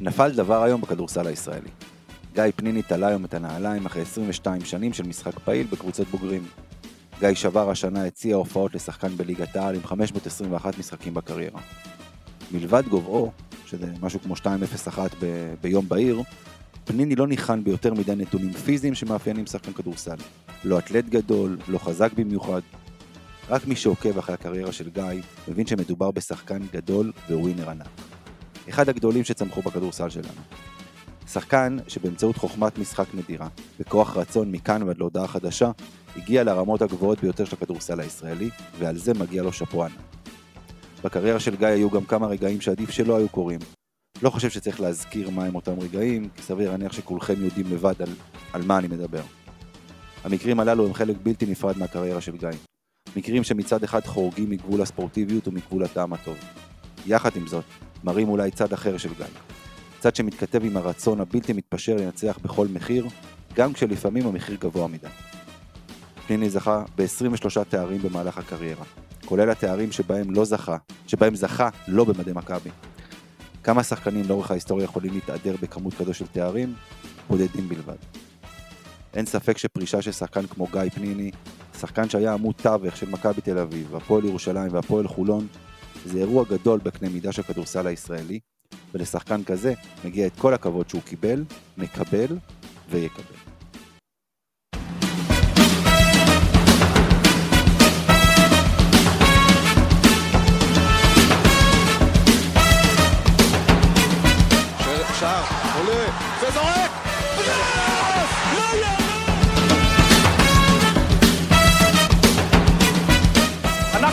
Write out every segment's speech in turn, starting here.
נפל דבר היום בכדורסל הישראלי. גיא פניני תלה היום את הנעליים אחרי 22 שנים של משחק פעיל בקבוצות בוגרים. גיא שבר השנה הציע הופעות לשחקן בליגת העל עם 521 משחקים בקריירה. מלבד גובהו, שזה משהו כמו 2.01 ב- ביום בהיר, פניני לא ניחן ביותר מדי נתונים פיזיים שמאפיינים שחקן כדורסל. לא אתלט גדול, לא חזק במיוחד. רק מי שעוקב אחרי הקריירה של גיא, מבין שמדובר בשחקן גדול וווינר ענק. אחד הגדולים שצמחו בכדורסל שלנו. שחקן שבאמצעות חוכמת משחק נדירה, וכוח רצון מכאן ועד להודעה חדשה, הגיע לרמות הגבוהות ביותר של הכדורסל הישראלי, ועל זה מגיע לו שאפו ענק. בקריירה של גיא היו גם כמה רגעים שעדיף שלא היו קורים. לא חושב שצריך להזכיר מהם אותם רגעים, כי סביר להניח שכולכם יודעים לבד על, על מה אני מדבר. המקרים הללו הם חלק בלתי נפרד מהקריירה של גיא. מקרים שמצד אחד חורגים מגבול הספורטיביות ומגבול הטעם הטוב. יחד עם זאת, מראים אולי צד אחר של גיא. צד שמתכתב עם הרצון הבלתי מתפשר לנצח בכל מחיר, גם כשלפעמים המחיר גבוה מדי. פניני זכה ב-23 תארים במהלך הקריירה, כולל התארים שבהם לא זכה, שבהם זכה לא במדי מכבי. כמה שחקנים לאורך ההיסטוריה יכולים להתהדר בכמות כזו של תארים? בודדים בלבד. אין ספק שפרישה של שחקן כמו גיא פניני, שחקן שהיה עמוד תווך של מכבי תל אביב, הפועל ירושלים והפועל חולון, זה אירוע גדול בקנה מידה של הכדורסל הישראלי, ולשחקן כזה מגיע את כל הכבוד שהוא קיבל, מקבל ויקבל. שער, עולה, וזורק!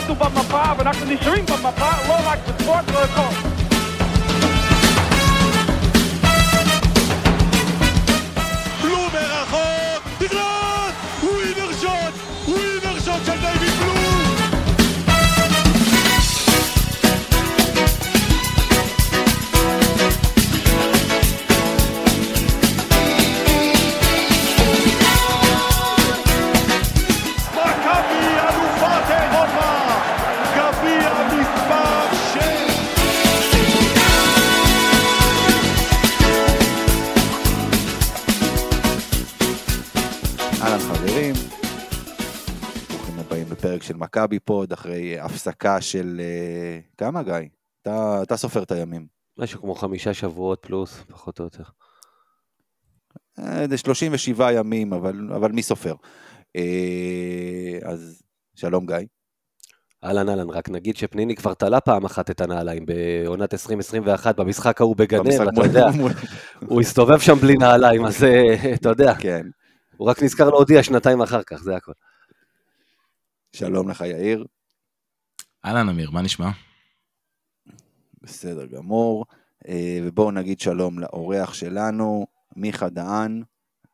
אנחנו במפה ואנחנו נשארים במפה, לא רק בספורט, לא הכל. מכבי פוד אחרי הפסקה של אה, כמה גיא? אתה, אתה סופר את הימים. משהו כמו חמישה שבועות פלוס, פחות או יותר. אה, זה 37 ימים, אבל, אבל מי סופר? אה, אז שלום גיא. אהלן אהלן, רק נגיד שפניני כבר תלה פעם אחת את הנעליים בעונת 2021 במשחק ההוא במשחק אתה יודע, הוא הסתובב שם בלי נעליים, אז אה, אתה יודע, כן, הוא רק נזכר להודיע שנתיים אחר כך, זה הכל. שלום לך יאיר. אהלן אמיר, מה נשמע? בסדר גמור. אה, ובואו נגיד שלום לאורח שלנו, מיכה דהן,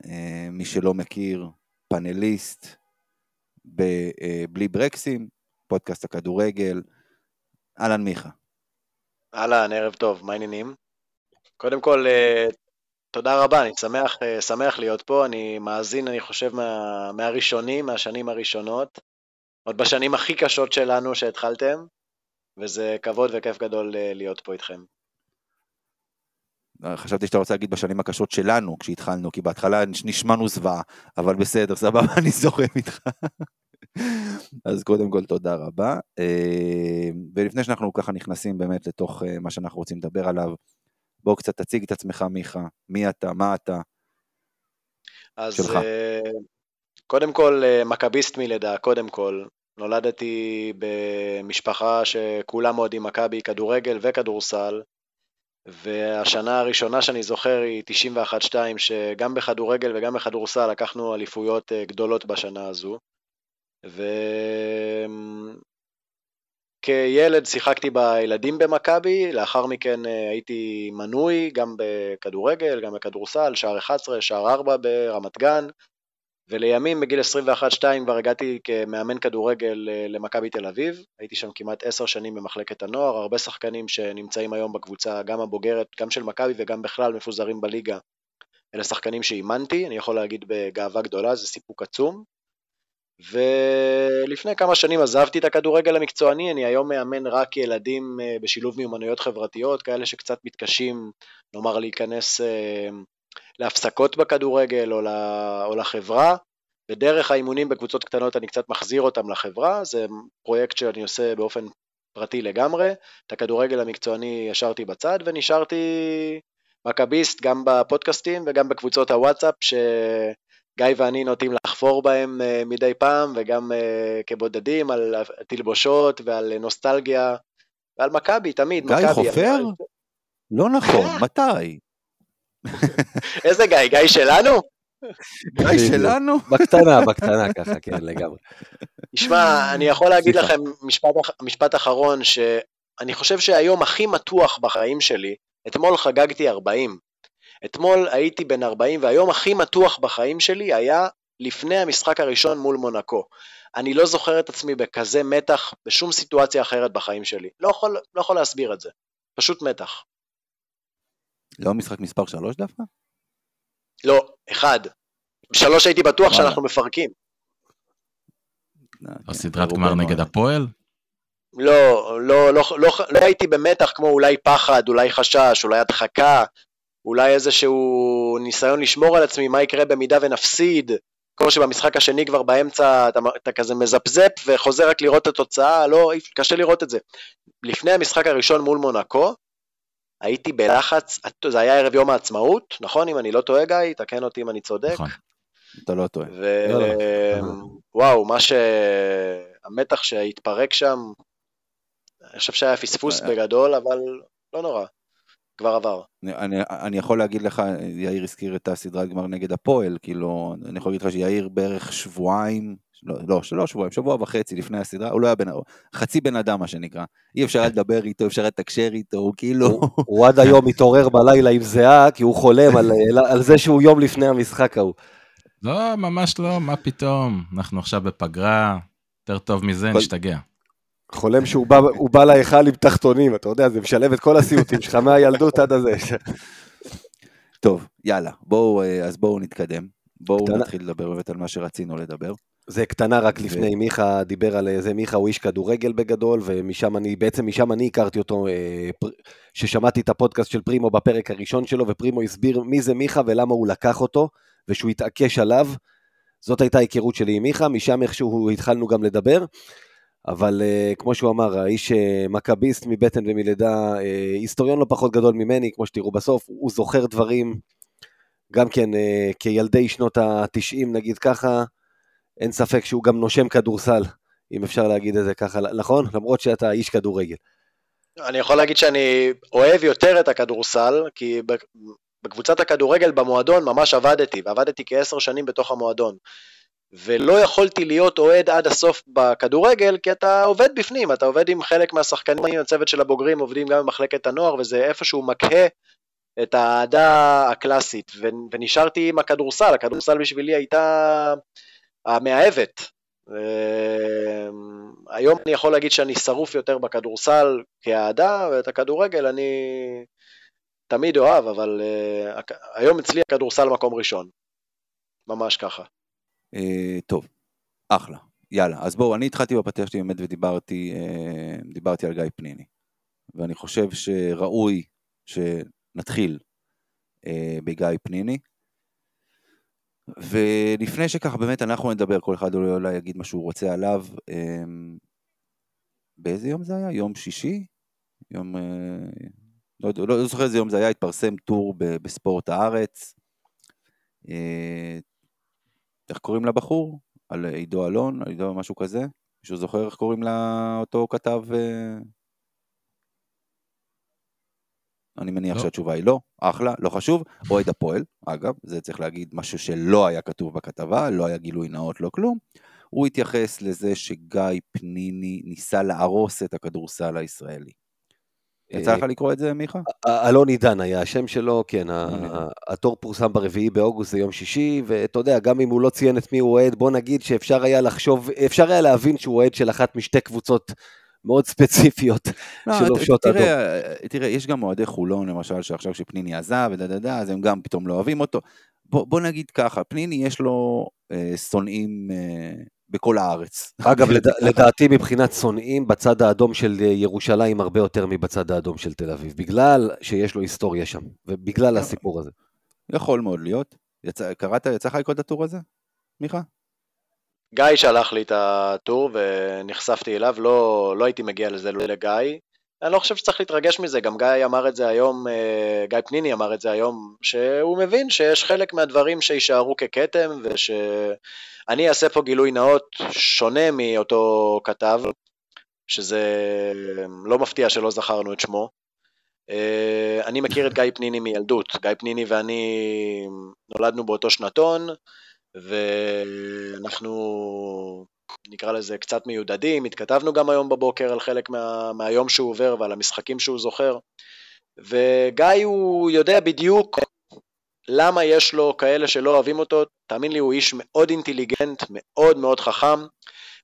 אה, מי שלא מכיר, פאנליסט בבלי ברקסים, פודקאסט הכדורגל. אהלן מיכה. אהלן, ערב טוב, מה העניינים? קודם כל, אה, תודה רבה, אני שמח, אה, שמח להיות פה, אני מאזין, אני חושב, מה, מהראשונים, מהשנים הראשונות, עוד בשנים הכי קשות שלנו שהתחלתם, וזה כבוד וכיף גדול אה, להיות פה איתכם. חשבתי שאתה רוצה להגיד בשנים הקשות שלנו כשהתחלנו, כי בהתחלה נשמענו זוועה, אבל בסדר, סבבה, אני זורם איתך. אז קודם כל תודה רבה. אה, ולפני שאנחנו ככה נכנסים באמת לתוך אה, מה שאנחנו רוצים לדבר עליו, בוא קצת תציג את עצמך מיכה, מי אתה, מה אתה. אז שלך. קודם כל, אה, מכביסט מלידה, קודם כל. נולדתי במשפחה שכולם אוהדים מכבי, כדורגל וכדורסל, והשנה הראשונה שאני זוכר היא 91-2, שגם בכדורגל וגם בכדורסל לקחנו אליפויות אה, גדולות בשנה הזו. וכילד שיחקתי בילדים במכבי, לאחר מכן אה, הייתי מנוי גם בכדורגל, גם בכדורסל, שער 11, שער 4 ברמת גן, ולימים בגיל 21-2 כבר הגעתי כמאמן כדורגל אה, למכבי תל אביב, הייתי שם כמעט עשר שנים במחלקת הנוער, הרבה שחקנים שנמצאים היום בקבוצה, גם הבוגרת, גם של מכבי וגם בכלל מפוזרים בליגה, אלה שחקנים שאימנתי, אני יכול להגיד בגאווה גדולה, זה סיפוק עצום. ולפני כמה שנים עזבתי את הכדורגל המקצועני, אני היום מאמן רק ילדים אה, בשילוב מיומנויות חברתיות, כאלה שקצת מתקשים, נאמר, להיכנס אה, להפסקות בכדורגל או, או לחברה, ודרך האימונים בקבוצות קטנות אני קצת מחזיר אותם לחברה, זה פרויקט שאני עושה באופן פרטי לגמרי, את הכדורגל המקצועני השארתי בצד ונשארתי מכביסט גם בפודקאסטים וגם בקבוצות הוואטסאפ שגיא ואני נוטים לחפור בהם אה, מדי פעם וגם אה, כבודדים על תלבושות ועל נוסטלגיה ועל מכבי תמיד. גיא מקבי, חופר? אני... לא נכון, מתי? איזה גיא? גיא שלנו? גיא שלנו? בקטנה, בקטנה ככה, כן, לגמרי. תשמע, אני יכול להגיד לכם משפט, משפט אחרון, שאני חושב שהיום הכי מתוח בחיים שלי, אתמול חגגתי 40. אתמול הייתי בן 40, והיום הכי מתוח בחיים שלי היה לפני המשחק הראשון מול מונקו. אני לא זוכר את עצמי בכזה מתח בשום סיטואציה אחרת בחיים שלי. לא יכול, לא יכול להסביר את זה. פשוט מתח. לא משחק מספר 3 דווקא? לא, אחד. בשלוש הייתי בטוח שאנחנו מפרקים. לא סדרת גמר נגד הפועל? לא, לא, לא, לא, לא הייתי במתח כמו אולי פחד, אולי חשש, אולי הדחקה, אולי איזשהו ניסיון לשמור על עצמי, מה יקרה במידה ונפסיד, כמו שבמשחק השני כבר באמצע אתה, אתה כזה מזפזפ וחוזר רק לראות את התוצאה, לא, קשה לראות את זה. לפני המשחק הראשון מול מונקו, הייתי בלחץ, זה היה ערב יום העצמאות, נכון? אם אני לא טועה גיא, תקן אותי אם אני צודק. נכון, אתה לא טועה. ווואו, לא, לא. מה ש... המתח שהתפרק שם, אני חושב שהיה פספוס אה, בגדול, אבל לא נורא, כבר עבר. אני, אני, אני יכול להגיד לך, יאיר הזכיר את הסדרת גמר נגד הפועל, כאילו, אני יכול להגיד לך שיאיר בערך שבועיים, לא, לא, לא שבועיים, שבוע וחצי לפני הסדרה, הוא לא היה בן, חצי בן אדם מה שנקרא. אי אפשר לדבר איתו, אפשר לתקשר איתו, הוא כאילו... הוא, הוא עד היום מתעורר בלילה עם זיעה, כי הוא חולם על, על זה שהוא יום לפני המשחק ההוא. לא, ממש לא, מה פתאום, אנחנו עכשיו בפגרה, יותר טוב מזה. נשתגע. חולם שהוא בא, בא להיכל עם תחתונים, אתה יודע, זה משלב את כל הסיוטים שלך מהילדות עד הזה. טוב, יאללה, בואו, אה, אז בואו נתקדם. בואו נתחיל לדבר באמת על מה שרצינו לדבר. זה קטנה רק ו... לפני, מיכה דיבר על זה, מיכה הוא איש כדורגל בגדול, ומשם אני, בעצם משם אני הכרתי אותו, אה, ששמעתי את הפודקאסט של פרימו בפרק הראשון שלו, ופרימו הסביר מי זה מיכה ולמה הוא לקח אותו, ושהוא התעקש עליו. זאת הייתה היכרות שלי עם מיכה, משם איכשהו התחלנו גם לדבר. אבל uh, כמו שהוא אמר, האיש uh, מכביסט מבטן ומלידה, uh, היסטוריון לא פחות גדול ממני, כמו שתראו בסוף, הוא זוכר דברים, גם כן uh, כילדי שנות ה-90 נגיד ככה, אין ספק שהוא גם נושם כדורסל, אם אפשר להגיד את זה ככה, נכון? למרות שאתה איש כדורגל. אני יכול להגיד שאני אוהב יותר את הכדורסל, כי בקבוצת הכדורגל במועדון ממש עבדתי, ועבדתי כעשר שנים בתוך המועדון. ולא יכולתי להיות אוהד עד הסוף בכדורגל, כי אתה עובד בפנים, אתה עובד עם חלק מהשחקנים, הצוות של הבוגרים עובדים גם במחלקת הנוער, וזה איפשהו מקהה את האהדה הקלאסית, ונשארתי עם הכדורסל, הכדורסל בשבילי הייתה המאהבת. היום אני יכול להגיד שאני שרוף יותר בכדורסל כאהדה, ואת הכדורגל אני תמיד אוהב, אבל uh, היום אצלי הכדורסל מקום ראשון. ממש ככה. Uh, טוב, אחלה. יאללה, אז בואו, אני התחלתי בפתיח שלי באמת ודיברתי uh, דיברתי על גיא פניני. ואני חושב שראוי שנתחיל בגיא פניני. ולפני שככה באמת אנחנו נדבר, כל אחד אולי יגיד מה שהוא רוצה עליו. Um, באיזה יום זה היה? יום שישי? יום... Uh, לא, לא, לא זוכר איזה יום זה היה, התפרסם טור בספורט הארץ. אה, איך קוראים לבחור? על עידו אלון, עידו משהו כזה? מישהו זוכר איך קוראים לאותו כתב? אה? אני מניח לא. שהתשובה היא לא, אחלה, לא חשוב. אוהד הפועל, אגב, זה צריך להגיד משהו שלא היה כתוב בכתבה, לא היה גילוי נאות, לא כלום. הוא התייחס לזה שגיא פניני ניסה להרוס את הכדורסל הישראלי. יצא לך לקרוא את זה, מיכה? אלון עידן היה השם שלו, כן, התור פורסם ברביעי באוגוסט, זה יום שישי, ואתה יודע, גם אם הוא לא ציין את מי הוא אוהד, בוא נגיד שאפשר היה לחשוב, אפשר היה להבין שהוא אוהד של אחת משתי קבוצות מאוד ספציפיות לא, שלובשות אדום. תראה, יש גם אוהדי חולון, למשל, שעכשיו שפניני עזב, ודה דה דה, אז הם גם פתאום לא אוהבים אותו. בוא, בוא נגיד ככה, פניני יש לו אה, שונאים אה, בכל הארץ. אגב, לד... לדעתי מבחינת שונאים, בצד האדום של ירושלים הרבה יותר מבצד האדום של תל אביב, בגלל שיש לו היסטוריה שם, ובגלל הסיפור הזה. יכול מאוד להיות. יצא, קראת, יצא לך לקרוא את הטור הזה, מיכה? גיא שלח לי את הטור ונחשפתי אליו, לא, לא הייתי מגיע לזה לולא גיא. אני לא חושב שצריך להתרגש מזה, גם גיא אמר את זה היום, אה, גיא פניני אמר את זה היום, שהוא מבין שיש חלק מהדברים שיישארו ככתם, ושאני אעשה פה גילוי נאות שונה מאותו כתב, שזה לא מפתיע שלא זכרנו את שמו. אה, אני מכיר את גיא פניני מילדות, גיא פניני ואני נולדנו באותו שנתון, ואנחנו נקרא לזה קצת מיודדים, התכתבנו גם היום בבוקר על חלק מה, מהיום שהוא עובר ועל המשחקים שהוא זוכר, וגיא הוא יודע בדיוק למה יש לו כאלה שלא אוהבים אותו, תאמין לי הוא איש מאוד אינטליגנט, מאוד מאוד חכם,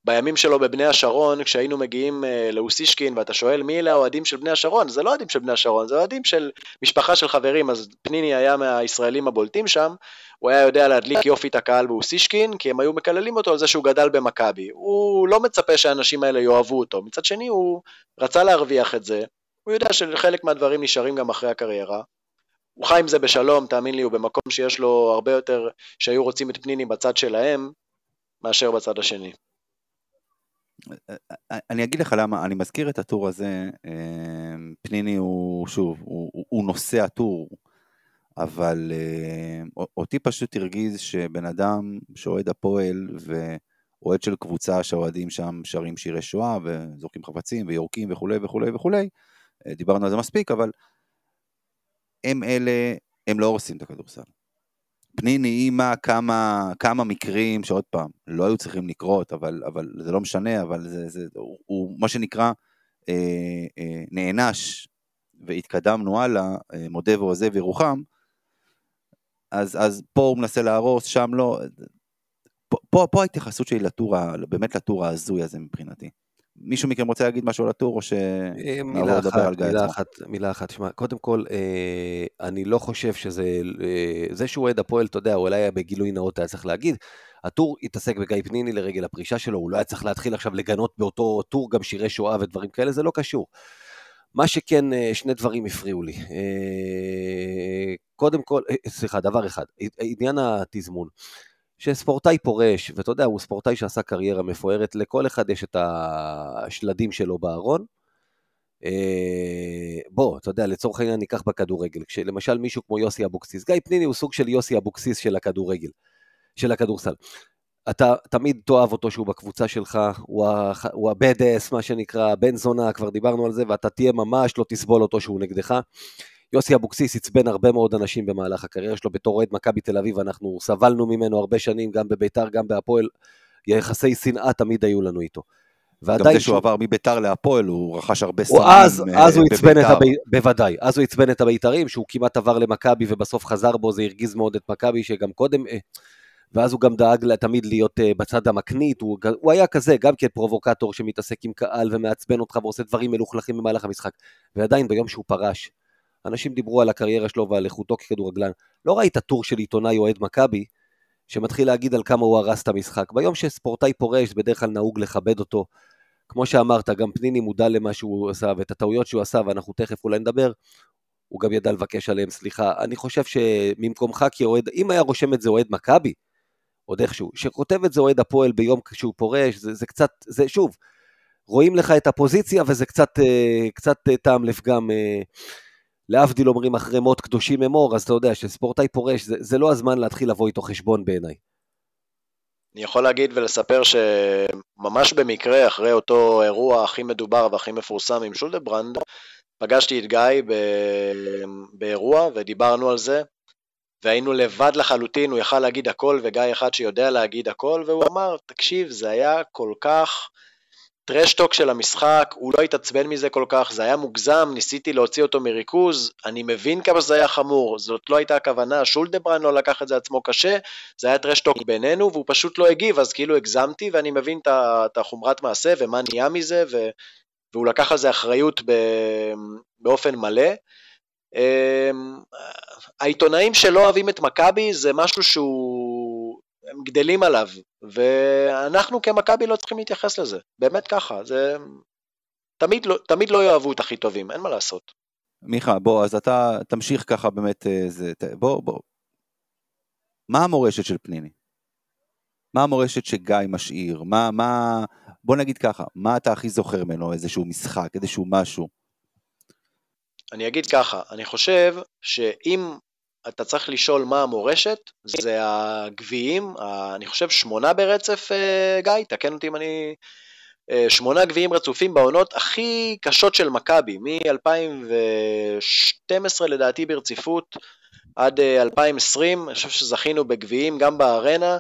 בימים שלו בבני השרון, כשהיינו מגיעים uh, לאוסישקין ואתה שואל מי אלה האוהדים של בני השרון, זה לא אוהדים של בני השרון, זה אוהדים של משפחה של חברים, אז פניני היה מהישראלים הבולטים שם, הוא היה יודע להדליק יופי את הקהל באוסישקין, כי הם היו מקללים אותו על זה שהוא גדל במכבי. הוא לא מצפה שהאנשים האלה יאהבו אותו, מצד שני הוא רצה להרוויח את זה, הוא יודע שחלק מהדברים נשארים גם אחרי הקריירה. הוא חי עם זה בשלום, תאמין לי, הוא במקום שיש לו הרבה יותר שהיו רוצים את פניני בצד שלהם, מאשר בצד השני. אני אגיד לך למה, אני מזכיר את הטור הזה, אמ, פניני הוא, שוב, הוא, הוא נושא הטור, אבל אה, אותי פשוט הרגיז שבן אדם שאוהד הפועל ואוהד של קבוצה שהאוהדים שם שרים שירי שואה וזורקים חפצים ויורקים וכולי וכולי וכולי, אה, דיברנו על זה מספיק, אבל הם אלה, הם לא הורסים את הכדורסל. פניני אימא כמה, כמה מקרים שעוד פעם, לא היו צריכים לקרות, אבל, אבל זה לא משנה, אבל זה, זה, הוא, הוא מה שנקרא אה, אה, נענש והתקדמנו הלאה, אה, מודה ועוזב ירוחם, אז, אז פה הוא מנסה להרוס, שם לא. פה, פה, פה ההתייחסות שלי לטור, באמת לטור ההזוי הזה מבחינתי. מישהו מכם רוצה להגיד משהו על הטור, או שנעבור אה, לדבר על גיא עצמו? אחת, מילה אחת, שמע, קודם כל, אה, אני לא חושב שזה, אה, זה שהוא אוהד הפועל, אתה יודע, אולי היה בגילוי נאות היה צריך להגיד, הטור התעסק בגיא פניני לרגל הפרישה שלו, הוא לא היה צריך להתחיל עכשיו לגנות באותו טור גם שירי שואה ודברים כאלה, זה לא קשור. מה שכן, אה, שני דברים הפריעו לי. אה, קודם כל, אה, סליחה, דבר אחד, עניין התזמון. שספורטאי פורש, ואתה יודע, הוא ספורטאי שעשה קריירה מפוארת, לכל אחד יש את השלדים שלו בארון. בוא, אתה יודע, לצורך העניין ניקח בכדורגל, כשלמשל מישהו כמו יוסי אבוקסיס, גיא פניני הוא סוג של יוסי אבוקסיס של הכדורגל, של הכדורסל. אתה תמיד תאהב אותו שהוא בקבוצה שלך, הוא ה-bad ass, מה שנקרא, בן זונה, כבר דיברנו על זה, ואתה תהיה ממש לא תסבול אותו שהוא נגדך. יוסי אבוקסיס עצבן הרבה מאוד אנשים במהלך הקריירה שלו בתור אוהד מכבי תל אביב, אנחנו סבלנו ממנו הרבה שנים, גם בביתר, גם בהפועל, יחסי שנאה תמיד היו לנו איתו. גם זה שהוא עבר מביתר להפועל, הוא רכש הרבה סמים אז, אז הוא עצבן את הבי... בוודאי, אז הוא עצבן את הבית"רים, שהוא כמעט עבר למכבי ובסוף חזר בו, זה הרגיז מאוד את מכבי, שגם קודם, אה, ואז הוא גם דאג תמיד להיות uh, בצד המקנית, הוא, הוא היה כזה, גם כן פרובוקטור שמתעסק עם קהל ומעצבן אותך ועושה דברים מלוכלכים במהלך המשחק. ועדיין ביום שהוא פרש, אנשים דיברו על הקריירה שלו ועל איכותו ככדורגלן. לא ראית טור של עיתונאי אוהד מכבי, שמתחיל להגיד על כמה הוא הרס את המשחק. ביום שספורטאי פורש, בדרך כלל נהוג לכבד אותו. כמו שאמרת, גם פניני מודע למה שהוא עשה ואת הטעויות שהוא עשה, ואנחנו תכף אולי נדבר. הוא גם ידע לבקש עליהם סליחה. אני חושב שממקומך כאוהד, אם היה רושם את זה אוהד מכבי, עוד איכשהו, שכותב את זה אוהד הפועל ביום שהוא פורש, זה, זה קצת, זה שוב, רואים לך את הפוזיציה וזה קצת, אה, קצת אה, טעם לפגם. אה, להבדיל אומרים אחרי מות קדושים אמור, אז אתה יודע שספורטאי פורש, זה, זה לא הזמן להתחיל לבוא איתו חשבון בעיניי. אני יכול להגיד ולספר שממש במקרה, אחרי אותו אירוע הכי מדובר והכי מפורסם עם שולדברנד, פגשתי את גיא באירוע ודיברנו על זה, והיינו לבד לחלוטין, הוא יכל להגיד הכל וגיא אחד שיודע להגיד הכל, והוא אמר, תקשיב, זה היה כל כך טרשטוק של המשחק, הוא לא התעצבן מזה כל כך, זה היה מוגזם, ניסיתי להוציא אותו מריכוז, אני מבין כמה זה היה חמור, זאת לא הייתה הכוונה, שולדברן לא לקח את זה עצמו קשה, זה היה טרשטוק בינינו, והוא פשוט לא הגיב, אז כאילו הגזמתי, ואני מבין את החומרת מעשה ומה נהיה מזה, ו... והוא לקח על זה אחריות ב... באופן מלא. אמ, העיתונאים שלא אוהבים את מכבי זה משהו שהוא הם גדלים עליו, ואנחנו כמכבי לא צריכים להתייחס לזה, באמת ככה, זה... תמיד לא, תמיד לא יאהבו את הכי טובים, אין מה לעשות. מיכה, בוא, אז אתה תמשיך ככה באמת, אה, זה, בוא, בוא. מה המורשת של פניני? מה המורשת שגיא משאיר? מה, מה, בוא נגיד ככה, מה אתה הכי זוכר ממנו? איזשהו משחק, איזשהו משהו? אני אגיד ככה, אני חושב שאם אתה צריך לשאול מה המורשת, זה הגביעים, אני חושב שמונה ברצף, אה, גיא, תקן אותי אם אני... אה, שמונה גביעים רצופים בעונות הכי קשות של מכבי, מ-2012 לדעתי ברציפות עד אה, 2020, אני חושב שזכינו בגביעים גם בארנה.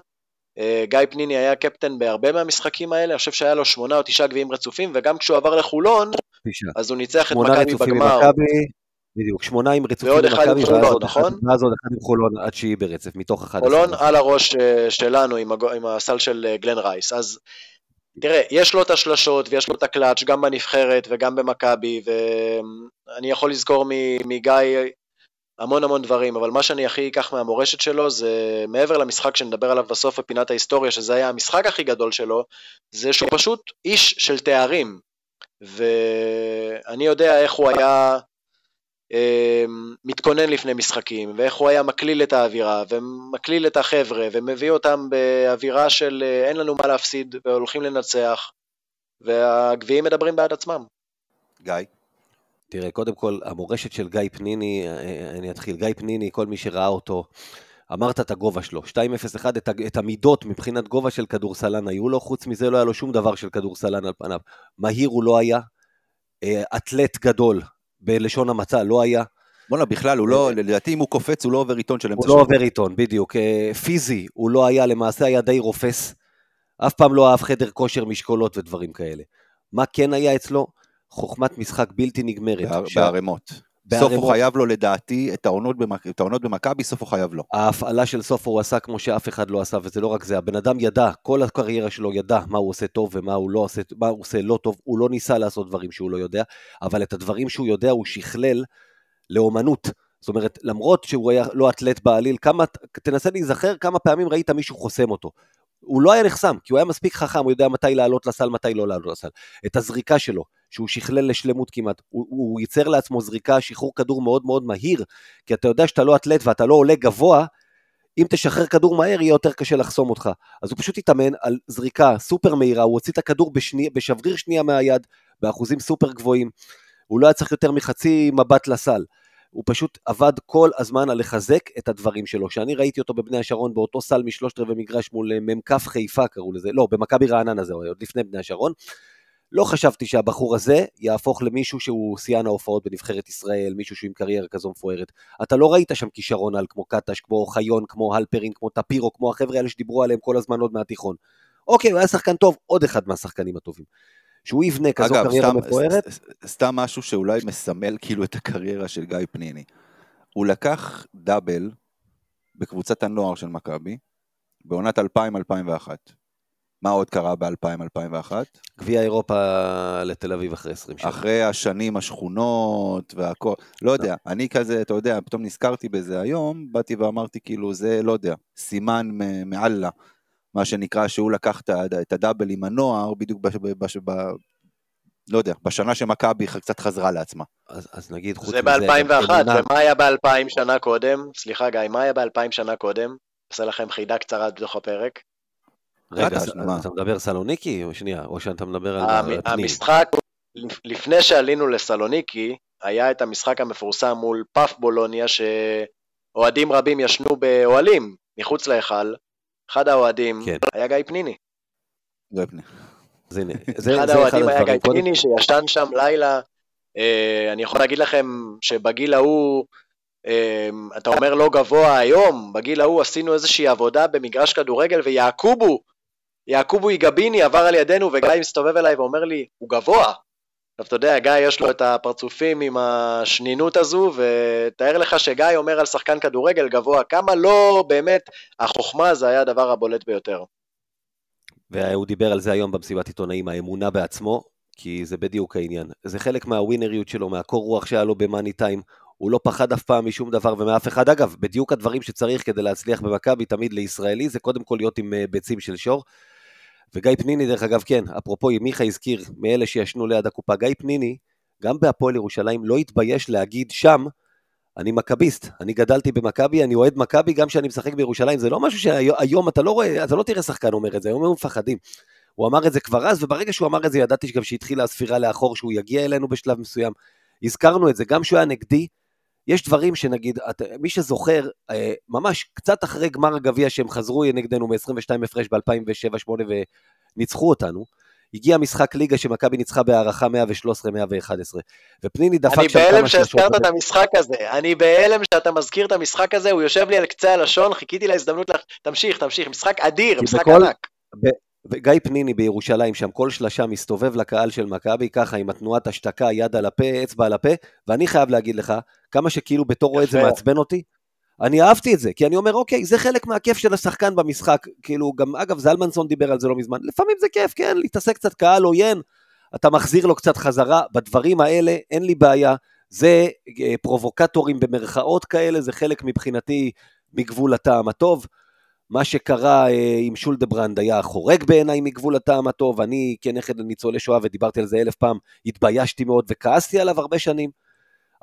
אה, גיא פניני היה קפטן בהרבה מהמשחקים האלה, אני חושב שהיה לו שמונה או תשעה גביעים רצופים, וגם כשהוא עבר לחולון, תשעה. אז הוא ניצח את שמונה מכבי רצופים עם בגמר. מכבי, בדיוק, שמונה עם רצופים ועוד עם אחד עם חולון, ואז עוד אחד- נכון? ואז עוד אחד עם חולון עד שהיא ברצף, מתוך 11. חולון על הראש אה, שלנו עם, הגו, עם הסל של אה, גלן רייס. אז תראה, יש לו את השלשות ויש לו את הקלאץ' גם בנבחרת וגם במכבי, ואני יכול לזכור מגיא המון המון דברים, אבל מה שאני הכי אקח מהמורשת שלו זה מעבר למשחק שנדבר עליו בסוף בפינת ההיסטוריה, שזה היה המשחק הכי גדול שלו, זה שהוא פשוט איש של תארים. ואני יודע איך הוא היה אה, מתכונן לפני משחקים, ואיך הוא היה מקליל את האווירה, ומקליל את החבר'ה, ומביא אותם באווירה של אה, אין לנו מה להפסיד, והולכים לנצח, והגביעים מדברים בעד עצמם. גיא? תראה, קודם כל, המורשת של גיא פניני, אה, אני אתחיל, גיא פניני, כל מי שראה אותו, אמרת את הגובה שלו, 2.01, את, המידות מבחינת גובה של כדורסלן היו לו, חוץ מזה לא היה לו שום דבר של כדורסלן על פניו. מהיר הוא לא היה, אה, אתלט גדול, בלשון המצע לא היה, בואנה, בכלל, הוא לא, לדעתי אם הוא קופץ, הוא לא עובר עיתון של הוא אמצע לא שבוע. עובר עיתון, בדיוק. אה, פיזי, הוא לא היה, למעשה היה די רופס. אף פעם לא אהב חדר כושר, משקולות ודברים כאלה. מה כן היה אצלו? חוכמת משחק בלתי נגמרת. בהר- שה- בערימות. הוא חייב לו לדעתי את העונות במכ- את העונות במכבי, סוף הוא חייב לו. ההפעלה של סופו הוא עשה כמו שאף אחד לא עשה, וזה לא רק זה, הבן אדם ידע, כל הקריירה שלו ידע מה הוא עושה טוב ומה הוא לא עושה, מה הוא עושה לא טוב, הוא לא ניסה לעשות דברים שהוא לא יודע, אבל את הדברים שהוא יודע הוא שכלל לאומנות. זאת אומרת, למרות שהוא היה לא אתלט בעליל, כמה, תנסה להיזכר כמה פעמים ראית מישהו חוסם אותו. הוא לא היה נחסם, כי הוא היה מספיק חכם, הוא יודע מתי לעלות לסל, מתי לא לעלות לסל. את הזריקה שלו, שהוא שכלל לשלמות כמעט, הוא, הוא ייצר לעצמו זריקה, שחרור כדור מאוד מאוד מהיר, כי אתה יודע שאתה לא אתלט ואתה לא עולה גבוה, אם תשחרר כדור מהר יהיה יותר קשה לחסום אותך. אז הוא פשוט התאמן על זריקה סופר מהירה, הוא הוציא את הכדור בשני, בשבריר שנייה מהיד, באחוזים סופר גבוהים, הוא לא היה צריך יותר מחצי מבט לסל. הוא פשוט עבד כל הזמן על לחזק את הדברים שלו. כשאני ראיתי אותו בבני השרון באותו סל משלושת רבעי מגרש מול אה, מ"כ חיפה קראו לזה, לא, במכבי רעננה זה עוד לפני בני השרון, לא חשבתי שהבחור הזה יהפוך למישהו שהוא שיאן ההופעות בנבחרת ישראל, מישהו שהוא עם קריירה כזו מפוארת. אתה לא ראית שם כישרון על כמו קטש, כמו אוחיון, כמו הלפרין, כמו טפירו, כמו החבר'ה האלה שדיברו עליהם כל הזמן עוד מהתיכון. אוקיי, הוא היה שחקן טוב, עוד אחד מהשחקנים הטובים. שהוא יבנה כזו אגב, קריירה סתם, מפוארת, ס- ס- סתם משהו שאולי מסמל כאילו את הקריירה של גיא פניני. הוא לקח דאבל בקבוצת הנוער של מכבי, בעונת 2000-2001. מה עוד קרה ב-2000-2001? גביע אירופה לתל אביב אחרי 20 שנה. אחרי השנים השכונות והכל, לא יודע, אני כזה, אתה יודע, פתאום נזכרתי בזה היום, באתי ואמרתי כאילו, זה, לא יודע, סימן מאללה, מה שנקרא, שהוא לקח את הדאבל עם הנוער, בדיוק בש, בש, ב... לא יודע, בשנה שמכבי קצת חזרה לעצמה. אז, אז נגיד, חוץ זה מזה, גם ב-2001, אמונה- ומה היה ב-2000 שנה קודם? סליחה גיא, מה היה ב-2000 שנה קודם? עושה לכם חידה קצרה בתוך הפרק. רגע? אתה מדבר סלוניקי או שנייה? או שאתה מדבר על המ- פנים? המשחק, לפ- לפני שעלינו לסלוניקי, היה את המשחק המפורסם מול פאף בולוניה, שאוהדים רבים ישנו באוהלים מחוץ להיכל. אחד האוהדים כן. היה גיא פניני. זה פני. אז הנה, זה, אחד זה אחד האוהדים היה גיא פניני שישן שם לילה. אה, אני יכול להגיד לכם שבגיל ההוא, אה, אתה אומר לא גבוה היום, בגיל ההוא עשינו איזושהי עבודה במגרש כדורגל ויעקובו, יעקובו יגביני עבר על ידינו וגיא מסתובב אליי ואומר לי, הוא גבוה. עכשיו אתה יודע, גיא יש לו את הפרצופים עם השנינות הזו, ותאר לך שגיא אומר על שחקן כדורגל גבוה, כמה לא באמת החוכמה זה היה הדבר הבולט ביותר. והוא דיבר על זה היום במסיבת עיתונאים, האמונה בעצמו, כי זה בדיוק העניין. זה חלק מהווינריות שלו, מהקור רוח שהיה לו במאני טיים. הוא לא פחד אף פעם משום דבר ומאף אחד. אגב, בדיוק הדברים שצריך כדי להצליח במכבי תמיד לישראלי, זה קודם כל להיות עם אה, ביצים של שור. וגיא פניני, דרך אגב, כן, אפרופו, מיכה הזכיר, מאלה שישנו ליד הקופה, גיא פניני, גם בהפועל ירושלים, לא התבייש להגיד שם, אני מכביסט, אני גדלתי במכבי, אני אוהד מכבי גם כשאני משחק בירושלים, זה לא משהו שהיום אתה לא רואה, אתה לא תראה שחקן אומר את זה, היום הם מפחדים. הוא אמר את זה כבר אז, וברגע שהוא אמר את זה ידעתי שגם שהתחילה הספירה לאחור, שהוא יגיע אלינו בשלב מסוים. הזכרנו את זה, גם כשהוא היה נגדי, יש דברים שנגיד, את, מי שזוכר, אה, ממש קצת אחרי גמר הגביע שהם חזרו נגדנו מ-22 הפרש ב-2007-2008 וניצחו אותנו, הגיע משחק ליגה שמכבי ניצחה בהערכה 113-111, ופניני דפק שם כמה שלושות. אני בהלם שהזכרת את המשחק הזה, אני בהלם שאתה מזכיר את המשחק הזה, הוא יושב לי על קצה הלשון, חיכיתי להזדמנות, לך, תמשיך, תמשיך, משחק אדיר, משחק בכל, ענק. וגיא פניני בירושלים שם, כל שלשה מסתובב לקהל של מכבי, ככה עם התנועת השתקה, יד על הפה, אצבע על הפה, ואני חייב להגיד לך, כמה שכאילו בתור את זה מעצבן אותי, אני אהבתי את זה, כי אני אומר, אוקיי, זה חלק מהכיף של השחקן במשחק. כאילו, גם, אגב, זלמנסון דיבר על זה לא מזמן, לפעמים זה כיף, כן, להתעסק קצת קהל עוין, אתה מחזיר לו קצת חזרה, בדברים האלה אין לי בעיה, זה אה, פרובוקטורים במרכאות כאלה, זה חלק מבחינתי מגבול הטעם הטוב. מה שקרה אה, עם שולדברנד היה חורג בעיניי מגבול הטעם הטוב, אני כנכד לניצולי שואה, ודיברתי על זה אלף פעם, התביישתי מאוד וכעסתי עליו הרבה שנים.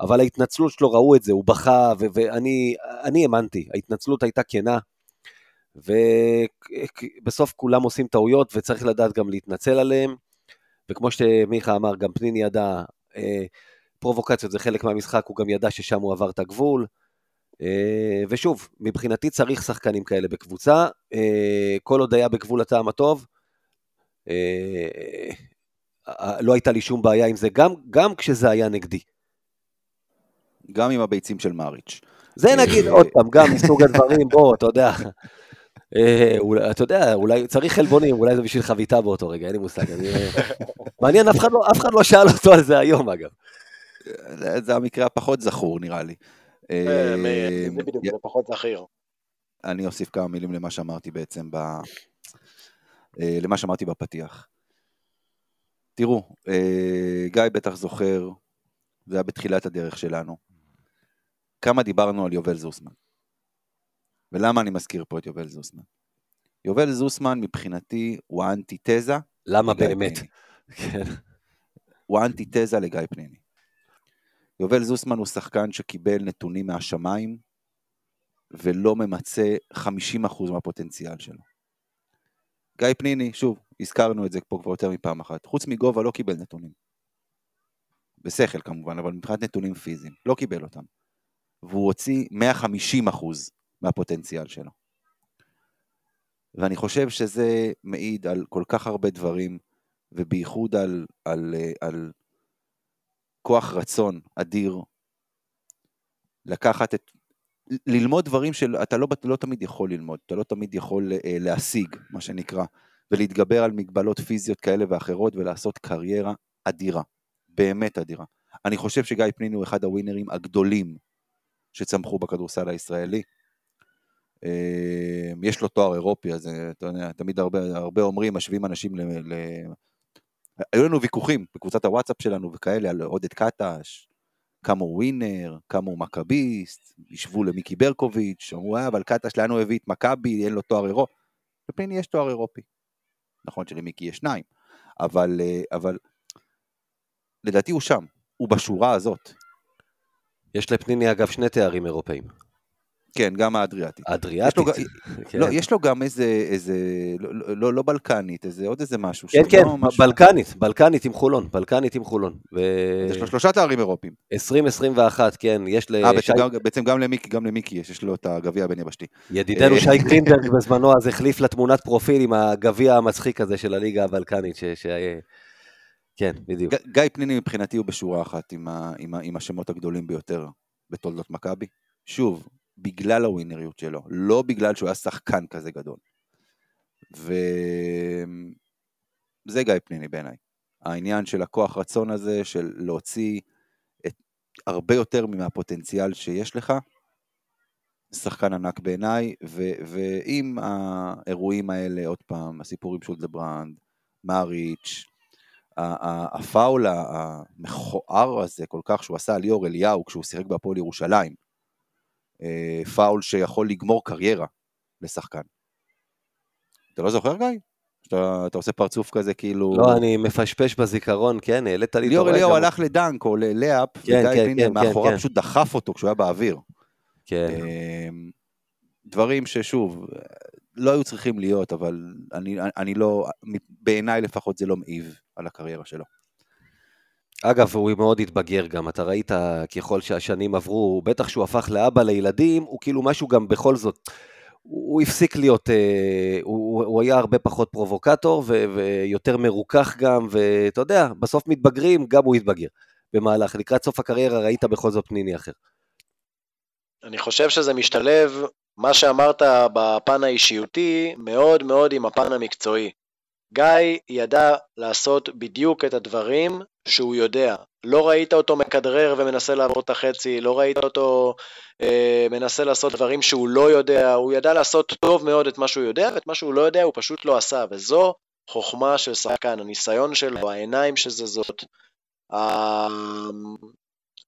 אבל ההתנצלות שלו, ראו את זה, הוא בכה, ואני האמנתי, ההתנצלות הייתה כנה, ובסוף כולם עושים טעויות, וצריך לדעת גם להתנצל עליהם, וכמו שמיכה אמר, גם פניני ידע, אה, פרובוקציות זה חלק מהמשחק, הוא גם ידע ששם הוא עבר את הגבול, אה, ושוב, מבחינתי צריך שחקנים כאלה בקבוצה, אה, כל עוד היה בגבול הטעם הטוב, אה, לא הייתה לי שום בעיה עם זה, גם, גם כשזה היה נגדי. גם עם הביצים של מאריץ'. זה נגיד עוד פעם, גם מסוג הדברים, בוא, אתה יודע. אה, אתה יודע, אולי צריך חלבונים, אולי זה בשביל חביתה באותו רגע, אין לי מושג. מעניין, אף אחד לא שאל אותו על זה היום, אגב. זה המקרה הפחות זכור, נראה לי. אה, אה, זה בדיוק, זה פחות זכיר. אני אוסיף כמה מילים למה שאמרתי בעצם. למה שאמרתי בפתיח. תראו, גיא בטח זוכר, זה היה בתחילת הדרך שלנו. כמה דיברנו על יובל זוסמן. ולמה אני מזכיר פה את יובל זוסמן? יובל זוסמן מבחינתי הוא האנטיתזה. למה באמת? כן. הוא האנטיתזה לגיא פניני. יובל זוסמן הוא שחקן שקיבל נתונים מהשמיים ולא ממצה 50% מהפוטנציאל שלו. גיא פניני, שוב, הזכרנו את זה פה כבר יותר מפעם אחת, חוץ מגובה לא קיבל נתונים. בשכל כמובן, אבל מבחינת נתונים פיזיים, לא קיבל אותם. והוא הוציא 150 אחוז מהפוטנציאל שלו. ואני חושב שזה מעיד על כל כך הרבה דברים, ובייחוד על, על, על כוח רצון אדיר לקחת את, ללמוד דברים שאתה לא, לא תמיד יכול ללמוד, אתה לא תמיד יכול אה, להשיג, מה שנקרא, ולהתגבר על מגבלות פיזיות כאלה ואחרות ולעשות קריירה אדירה, באמת אדירה. אני חושב שגיא פניני הוא אחד הווינרים הגדולים שצמחו בכדורסל הישראלי. אה, יש לו תואר אירופי, אז אה, אתה יודע, תמיד הרבה, הרבה אומרים, משווים אנשים ל... ל... היו לנו ויכוחים בקבוצת הוואטסאפ שלנו וכאלה על עודד קטש, כמה הוא ווינר, כמה הוא מכביסט, ישבו למיקי ברקוביץ', אמרו, אה, אבל קטש לאן הוא הביא את מכבי, אין לו תואר אירופי. לפני יש תואר אירופי. נכון שלמיקי יש שניים, אבל, אה, אבל לדעתי הוא שם, הוא בשורה הזאת. יש לפניני אגב שני תארים אירופאים. כן, גם האדריאטית. האדריאטית. יש לו, כן. לא, יש לו גם איזה, איזה לא, לא, לא, לא בלקנית, איזה עוד איזה משהו. כן, כן, לא משהו... בלקנית, בלקנית עם חולון, בלקנית עם חולון. ו... יש לו שלושה תארים אירופיים. 2021, כן, יש ל... אה, בעצם, שי... גם, בעצם גם למיקי, גם למיקי יש, יש לו את הגביע הבין יבשתי. ידידנו שי גרינברג בזמנו אז החליף לתמונת פרופיל עם הגביע המצחיק הזה של הליגה הבלקנית, ש... ש... כן, בדיוק. גיא פניני מבחינתי הוא בשורה אחת עם, ה, עם, ה, עם השמות הגדולים ביותר בתולדות מכבי. שוב, בגלל הווינריות שלו, לא בגלל שהוא היה שחקן כזה גדול. וזה גיא פניני בעיניי. העניין של הכוח רצון הזה, של להוציא את... הרבה יותר מהפוטנציאל שיש לך, שחקן ענק בעיניי, ו... ועם האירועים האלה, עוד פעם, הסיפורים של דברנד, מאריץ', ה- ה- הפאול המכוער הזה כל כך שהוא עשה על ליאור אליהו כשהוא שיחק בהפועל ירושלים, אה, פאול שיכול לגמור קריירה לשחקן. אתה לא זוכר גיא? שאתה אתה עושה פרצוף כזה כאילו... לא, אני מפשפש בזיכרון, כן, העלית לי את ליאור. אליהו הלך לדנק או ללאפ, כן, וגיא כן, פינר כן, מאחוריו כן. פשוט דחף אותו כשהוא היה באוויר. כן. אמ, דברים ששוב, לא היו צריכים להיות, אבל אני, אני לא, בעיניי לפחות זה לא מעיב על הקריירה שלו. אגב, הוא מאוד התבגר גם, אתה ראית ככל שהשנים עברו, בטח שהוא הפך לאבא לילדים, הוא כאילו משהו גם בכל זאת, הוא הפסיק להיות, אה, הוא, הוא היה הרבה פחות פרובוקטור ו, ויותר מרוכך גם, ואתה יודע, בסוף מתבגרים, גם הוא התבגר במהלך, לקראת סוף הקריירה ראית בכל זאת פניני אחר. אני חושב שזה משתלב, מה שאמרת בפן האישיותי, מאוד מאוד עם הפן המקצועי. גיא ידע לעשות בדיוק את הדברים שהוא יודע. לא ראית אותו מכדרר ומנסה לעבור את החצי, לא ראית אותו אה, מנסה לעשות דברים שהוא לא יודע, הוא ידע לעשות טוב מאוד את מה שהוא יודע, ואת מה שהוא לא יודע הוא פשוט לא עשה, וזו חוכמה של שחקן, הניסיון שלו, העיניים שזה זאת, ה-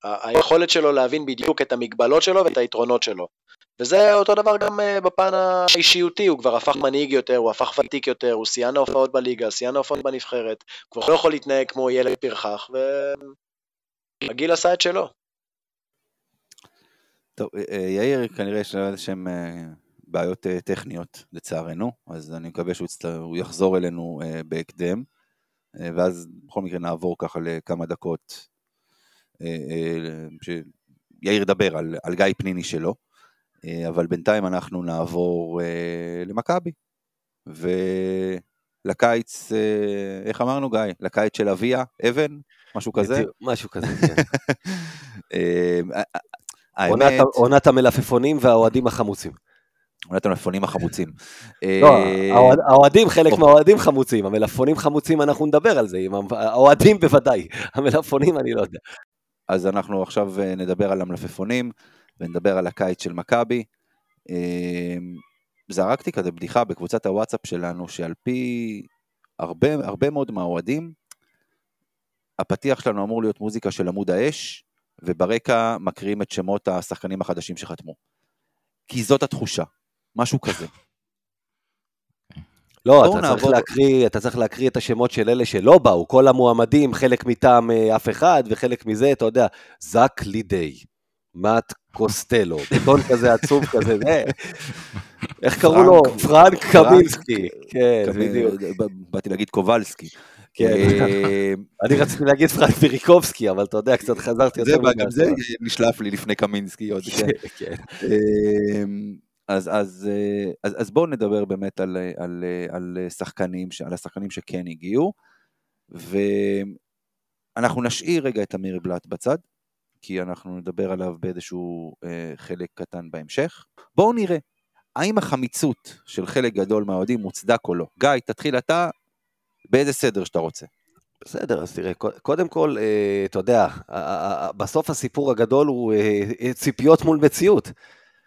ה- היכולת שלו להבין בדיוק את המגבלות שלו ואת היתרונות שלו. וזה אותו דבר גם אה, בפן האישיותי, הוא כבר הפך מנהיג יותר, הוא הפך ותיק יותר, הוא שיאן ההופעות בליגה, שיאן ההופעות בנבחרת, הוא כבר לא יכול להתנהג כמו ילד פרחח, והגיל עשה את שלו. טוב, אה, אה, יאיר כנראה יש לו איזה שהם אה, בעיות טכניות לצערנו, אז אני מקווה שהוא יצט- הוא יחזור אלינו בהקדם, ואז בכל מקרה נעבור ככה לכמה דקות, שיאיר ידבר על, על גיא פניני שלו, אבל בינתיים אנחנו נעבור אה, למכבי, ולקיץ, אה, איך אמרנו גיא? לקיץ של אביה, אבן, משהו כזה? משהו כזה, כן. אה, עונת האמת, ה- עונת המלפפונים והאוהדים החמוצים. עונת המלפפונים החמוצים. לא, אה, האוהד- האוהדים, חלק. מהאוהדים חמוצים, המלפפונים חמוצים, אנחנו נדבר על זה, האוהדים בוודאי, המלפפונים אני לא יודע. אז אנחנו עכשיו אה, נדבר על המלפפונים, ונדבר על הקיץ של מכבי. אה, זרקתי כזה בדיחה בקבוצת הוואטסאפ שלנו, שעל פי הרבה, הרבה מאוד מהאוהדים, הפתיח שלנו אמור להיות מוזיקה של עמוד האש, וברקע מקריאים את שמות השחקנים החדשים שחתמו. כי זאת התחושה, משהו כזה. לא, אתה צריך, נעבור- להקריא, אתה צריך להקריא את השמות של אלה שלא באו, כל המועמדים, חלק מטעם אה, אף אחד, וחלק מזה, אתה יודע, זאק לידי, מאט קוסטלו, בטון כזה עצוב כזה, זה, איך קראו לו? פרנק- קמינסקי, כן, בדיוק, באתי להגיד קובלסקי. כן. אה, אני רציתי להגיד פרנק ויריקובסקי, אבל אתה יודע, קצת חזרתי זה, יותר מדי גם זה. נשלף לי לפני קמינסקי עוד. כן. כן. אמ, אז, אז, אה, אז, אז בואו נדבר באמת על, על, על שחקנים, על השחקנים שכן הגיעו, ואנחנו נשאיר רגע את אמיר בלאט בצד, כי אנחנו נדבר עליו באיזשהו אה, חלק קטן בהמשך. בואו נראה, האם החמיצות של חלק גדול מהאוהדים מוצדק או לא. גיא, תתחיל אתה באיזה סדר שאתה רוצה. בסדר, אז תראה, קודם כל, אה, אתה יודע, בסוף הסיפור הגדול הוא אה, ציפיות מול מציאות.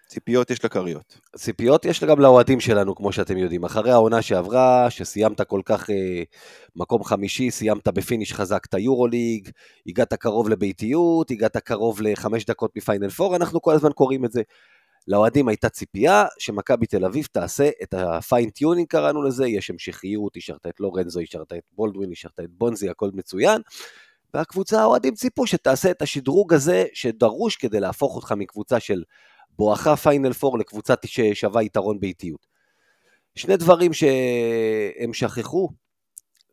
ציפיות יש לכריות. ציפיות יש גם לאוהדים שלנו, כמו שאתם יודעים. אחרי העונה שעברה, שסיימת כל כך אה, מקום חמישי, סיימת ב finish חזק את היורוליג, הגעת קרוב לביתיות, הגעת קרוב לחמש דקות מפיינל פור, אנחנו כל הזמן קוראים את זה. לאוהדים הייתה ציפייה שמכבי תל אביב תעשה את ה fine tuning קראנו לזה, יש המשכיות, השארת את לורנזו, השארת את בולדווין, השארת את בונזי, הכל מצוין. והקבוצה, האוהדים ציפו שתעשה את השדרוג הזה שדרוש כדי להפוך אותך מקבוצה של בואכה פיינל פור לקבוצה ששווה יתרון ביתיות. שני דברים שהם שכחו,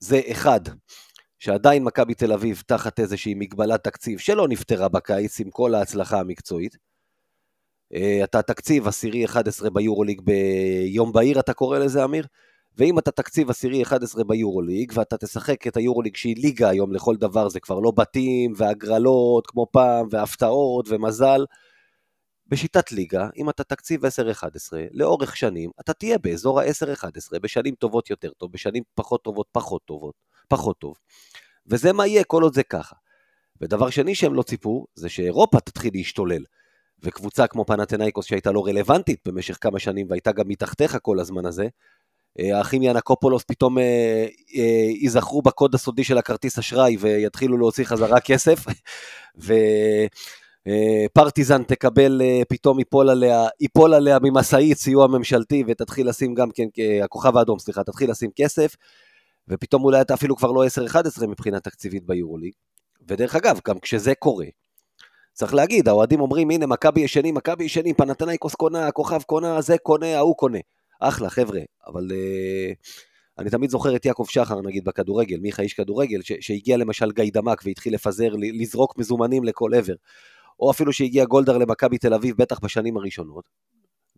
זה אחד, שעדיין מכבי תל אביב תחת איזושהי מגבלת תקציב שלא נפתרה בקיץ עם כל ההצלחה המקצועית. אה, אתה תקציב עשירי 11 ביורוליג ביום בהיר, אתה קורא לזה, אמיר? ואם אתה תקציב עשירי 11 ביורוליג, ואתה תשחק את היורוליג שהיא ליגה היום לכל דבר, זה כבר לא בתים והגרלות כמו פעם, והפתעות ומזל. בשיטת ליגה, אם אתה תקציב 10-11, לאורך שנים, אתה תהיה באזור ה-10-11, בשנים טובות יותר טוב, בשנים פחות טובות פחות טובות, פחות טוב. וזה מה יהיה כל עוד זה ככה. ודבר שני שהם לא ציפו, זה שאירופה תתחיל להשתולל. וקבוצה כמו פנתנאיקוס שהייתה לא רלוונטית במשך כמה שנים והייתה גם מתחתיך כל הזמן הזה, אה, האחים ינקופולוס פתאום אה, אה, ייזכרו בקוד הסודי של הכרטיס אשראי ויתחילו להוציא חזרה כסף, ופרטיזן תקבל, אה, פתאום ייפול עליה, ייפול עליה ממשאית סיוע ממשלתי ותתחיל לשים גם כן, אה, הכוכב האדום, סליחה, תתחיל לשים כסף, ופתאום אולי אתה אפילו כבר לא 10-11 מבחינה תקציבית ביורוליג. ודרך אגב, גם כשזה קורה, צריך להגיד, האוהדים אומרים, הנה, מכבי ישנים, מכבי ישנים, פנתנייקוס קונה, הכוכב קונה, זה קונה, ההוא קונה. אחלה, חבר'ה, אבל uh, אני תמיד זוכר את יעקב שחר, נגיד, בכדורגל, מיכה איש כדורגל, ש- שהגיע למשל גיא דמק והתחיל לפזר, לזרוק מזומנים לכל עבר. או אפילו שהגיע גולדהר למכבי תל אביב, בטח בשנים הראשונות.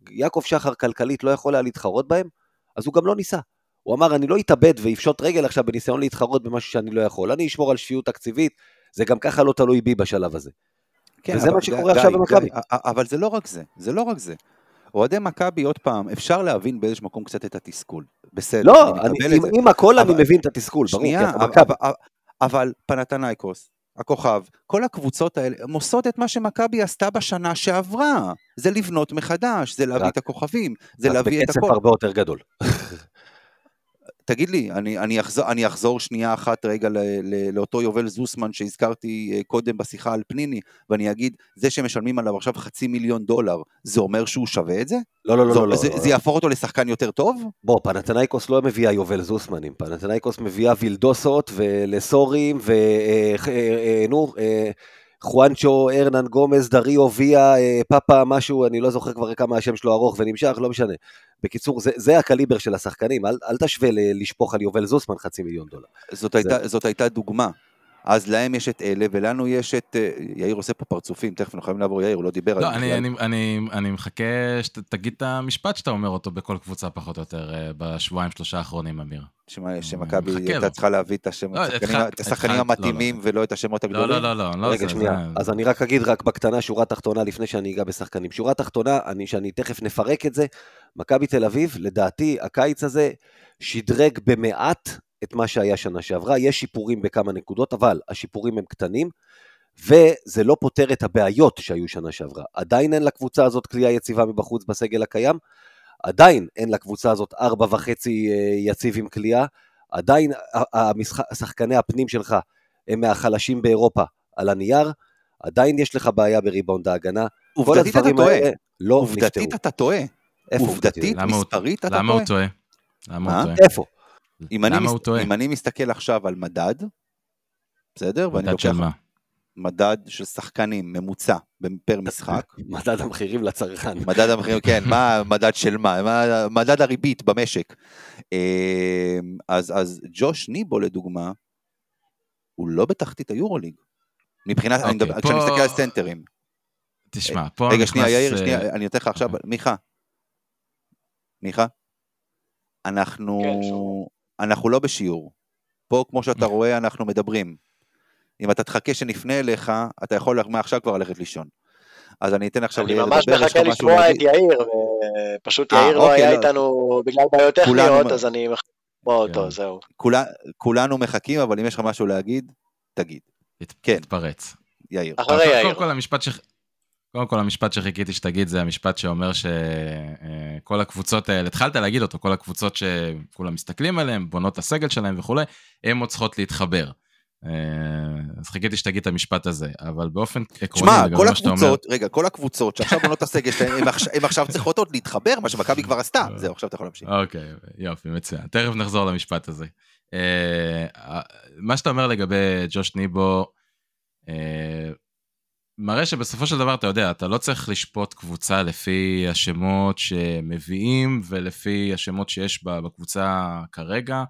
יעקב שחר כלכלית לא יכול היה להתחרות בהם, אז הוא גם לא ניסה. הוא אמר, אני לא אתאבד ואפשוט רגל עכשיו בניסיון להתחרות במשהו שאני לא יכול. אני אשמור על שפיות תקציבית, זה גם ככה לא תלוי בי בשלב הזה. כן, וזה מה שקורה גיא, עכשיו במכבי. אבל זה לא רק זה, זה לא רק זה. אוהדי מכבי, עוד פעם, אפשר להבין באיזשהו מקום קצת את התסכול. בסדר, לא, אני אני, מקבל עם, את זה. עם הכל אני אבל- מבין את התסכול, ברור, כי שנייה, אתה אבל, מכבי. אבל, אבל פנתנייקוס, הכוכב, כל הקבוצות האלה, הן עושות את מה שמכבי עשתה בשנה שעברה. זה לבנות מחדש, זה להביא רק- את הכוכבים, זה רק להביא את בקצב הכל. הרבה יותר גדול. תגיד לי, אני, אני, אחזור, אני אחזור שנייה אחת רגע ל, ל, לאותו יובל זוסמן שהזכרתי אה, קודם בשיחה על פניני, ואני אגיד, זה שמשלמים עליו עכשיו חצי מיליון דולר, זה אומר שהוא שווה את זה? לא, לא, לא, זה, לא, לא. זה, זה יהפוך אותו לשחקן יותר טוב? בוא, פנתנייקוס לא מביאה יובל זוסמנים, פנתנייקוס מביאה וילדוסות ולסורים ונו, אה, חואנצ'ו, ארנן גומז, דריו, ויה, אה, פאפה, משהו, אני לא זוכר כבר כמה השם שלו ארוך ונמשך, לא משנה. בקיצור, זה, זה הקליבר של השחקנים, אל, אל תשווה לשפוך על יובל זוסמן חצי מיליון דולר. זאת הייתה, זאת הייתה דוגמה. אז להם יש את אלה, ולנו יש את... אה, יאיר עושה פה פרצופים, תכף אנחנו חייבים לעבור, יאיר, הוא לא דיבר על לא, זה. אני, בכלל. אני, אני, אני מחכה שתגיד את המשפט שאתה אומר אותו בכל קבוצה פחות או יותר אה, בשבועיים שלושה האחרונים, אמיר. שמע- שמכבי הייתה. צריכה להביא את השם- לא, השחקנים- לא, המתאימים ולא את השמות לא, הגדולים. לא, לא, לא, לא, רגע, שנייה. אז אני רק אגיד רק בקטנה, שורה תחתונה, לפני שאני אגע בשחקנים. שורה תחתונה, אני, שאני תכף נפרק את זה, מכבי תל אביב, לדעתי, הקיץ הזה שדרג במעט את מה שהיה שנה שעברה. יש שיפורים בכמה נקודות, אבל השיפורים הם קטנים, וזה לא פותר את הבעיות שהיו שנה שעברה. עדיין אין לקבוצה הזאת כליאה יציבה מבחוץ בסגל הקיים, עדיין אין לקבוצה הזאת ארבע וחצי אה, יציב עם כליאה, עדיין שחקני הפנים שלך הם מהחלשים באירופה על הנייר, עדיין יש לך בעיה בריבאונד ההגנה. עובדתית אתה טועה. לא עובדתית נפתרו. אתה טועה. איפה עובדתית, מספרית אתה למה הוא טועה. טועה? למה מה? הוא טועה? איפה? אם אני למה מס- הוא טועה? אם אני מסתכל עכשיו על מדד, בסדר? מדד של מה? מדד של שחקנים ממוצע פר משחק. מדד המחירים לצרכן. מדד המחירים, כן, מה מדד של מה? מה מדד הריבית במשק. אה, אז, אז ג'וש ניבו לדוגמה, הוא לא בתחתית היורוליג. מבחינת, אני אוקיי, מדבר, פה- כשאני מסתכל על סנטרים. תשמע, פה רגע, נכנס... שנייה, יאיר, אה, שנייה, אני נותן לך עכשיו, מיכה. מיכה? אנחנו, כן. אנחנו לא בשיעור. פה, כמו שאתה רואה, אנחנו מדברים. אם אתה תחכה שנפנה אליך, אתה יכול מעכשיו כבר ללכת לישון. אז אני אתן עכשיו אני ליאיר ממש לדבר, יש מחכה לך משהו לשמוע את? יאיר, ופשוט אה, יאיר לא אוקיי, היה לא. איתנו בגלל בעיות טכניות, אז אני מחכה לשמוע אותו, כן. זהו. כולנו מחכים, אבל אם יש לך משהו להגיד, תגיד. כן. התפרץ. יאיר. אחרי יאיר. קודם כל המשפט ש... קודם כל המשפט שחיכיתי שתגיד זה המשפט שאומר שכל הקבוצות האלה, התחלת להגיד אותו, כל הקבוצות שכולם מסתכלים עליהן, בונות את הסגל שלהם וכולי, הן עוד צריכות להתחבר. אה, אז חיכיתי שתגיד את המשפט הזה, אבל באופן עקרוני, שמע, כל אומר- הקבוצות, רגע, כל הקבוצות שעכשיו בונות את הסגל שלהם, הם עכשיו- צריכות עוד להתחבר, מה שמכבי כבר עשתה. זהו, עכשיו אתה יכול להמשיך. אוקיי, יופי, מצוין. תכף נחזור למשפט הזה. אה, מה שאתה אומר לגבי ג'וש ניבו, אה, מראה שבסופו של דבר, אתה יודע, אתה לא צריך לשפוט קבוצה לפי השמות שמביאים ולפי השמות שיש בקבוצה כרגע,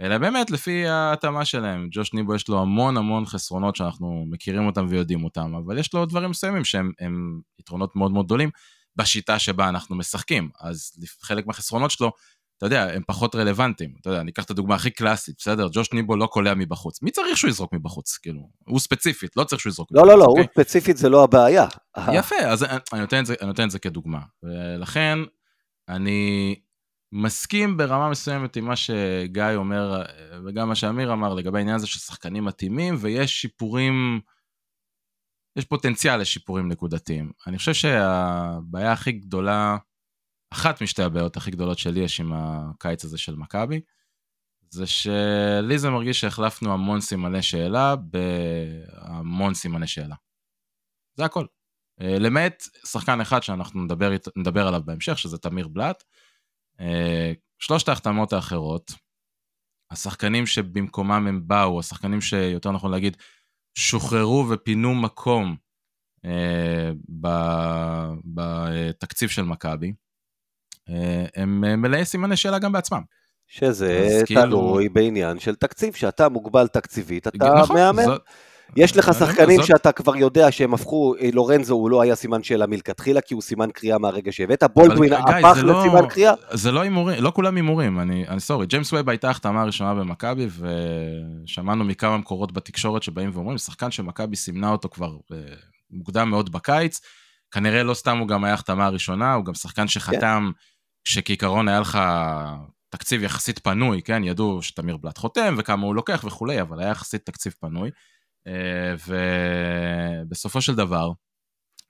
אלא באמת לפי ההתאמה שלהם. ג'וש ניבו יש לו המון המון חסרונות שאנחנו מכירים אותם ויודעים אותם, אבל יש לו דברים מסוימים שהם הם יתרונות מאוד מאוד גדולים בשיטה שבה אנחנו משחקים. אז חלק מהחסרונות שלו, אתה יודע, הם פחות רלוונטיים. אתה יודע, אני אקח את הדוגמה הכי קלאסית, בסדר? ג'וש ניבו לא קולע מבחוץ. מי צריך שהוא יזרוק מבחוץ? כאילו, הוא ספציפית, לא צריך שהוא יזרוק לא, מבחוץ. לא, לא, הוא אוקיי? ספציפית זה לא הבעיה. יפה, אז אני- אני נותן, את זה, אני נותן את זה כדוגמה. ולכן, אני מסכים ברמה מסוימת עם מה שגיא אומר, וגם מה שאמיר אמר לגבי העניין הזה של שחקנים מתאימים, ויש שיפורים, יש פוטנציאל לשיפורים נקודתיים. אני חושב שהבעיה הכי גדולה, אחת משתי הבעיות הכי גדולות שלי יש עם הקיץ הזה של מכבי, זה שלי זה מרגיש שהחלפנו המון סימני שאלה בהמון סימני שאלה. זה הכל. אה, למעט שחקן אחד שאנחנו נדבר, נדבר עליו בהמשך, שזה תמיר בלאט. אה, שלושת ההחתמות האחרות, השחקנים שבמקומם הם באו, השחקנים שיותר נכון להגיד, שוחררו ופינו מקום אה, בתקציב של מכבי, הם מלאי סימני שאלה גם בעצמם. שזה תלוי כאילו... בעניין של תקציב, שאתה מוגבל תקציבית, אתה נכון, מאמן. זאת... יש לך שחקנים שאתה כבר יודע שהם הפכו, אה, לורנזו הוא לא היה סימן שאלה מלכתחילה, כי הוא סימן קריאה מהרגע שהבאת, בולדווין הפך לא- לסימן קריאה. זה לא הימורים, לא כולם הימורים, אני סורי, ג'יימס ווב הייתה החתמה הראשונה במכבי, ושמענו מכמה מקורות בתקשורת שבאים ואומרים, שחקן שמכבי סימנה אותו כבר אה, מוקדם מאוד בקיץ, כנראה לא סתם הוא גם היה החתמה הראשונה, הוא גם שחקן שחתם, כן. כשכעיקרון היה לך תקציב יחסית פנוי, כן, ידעו שתמיר בלאט חותם וכמה הוא לוקח וכולי, אבל היה יחסית תקציב פנוי. אה, ובסופו של דבר,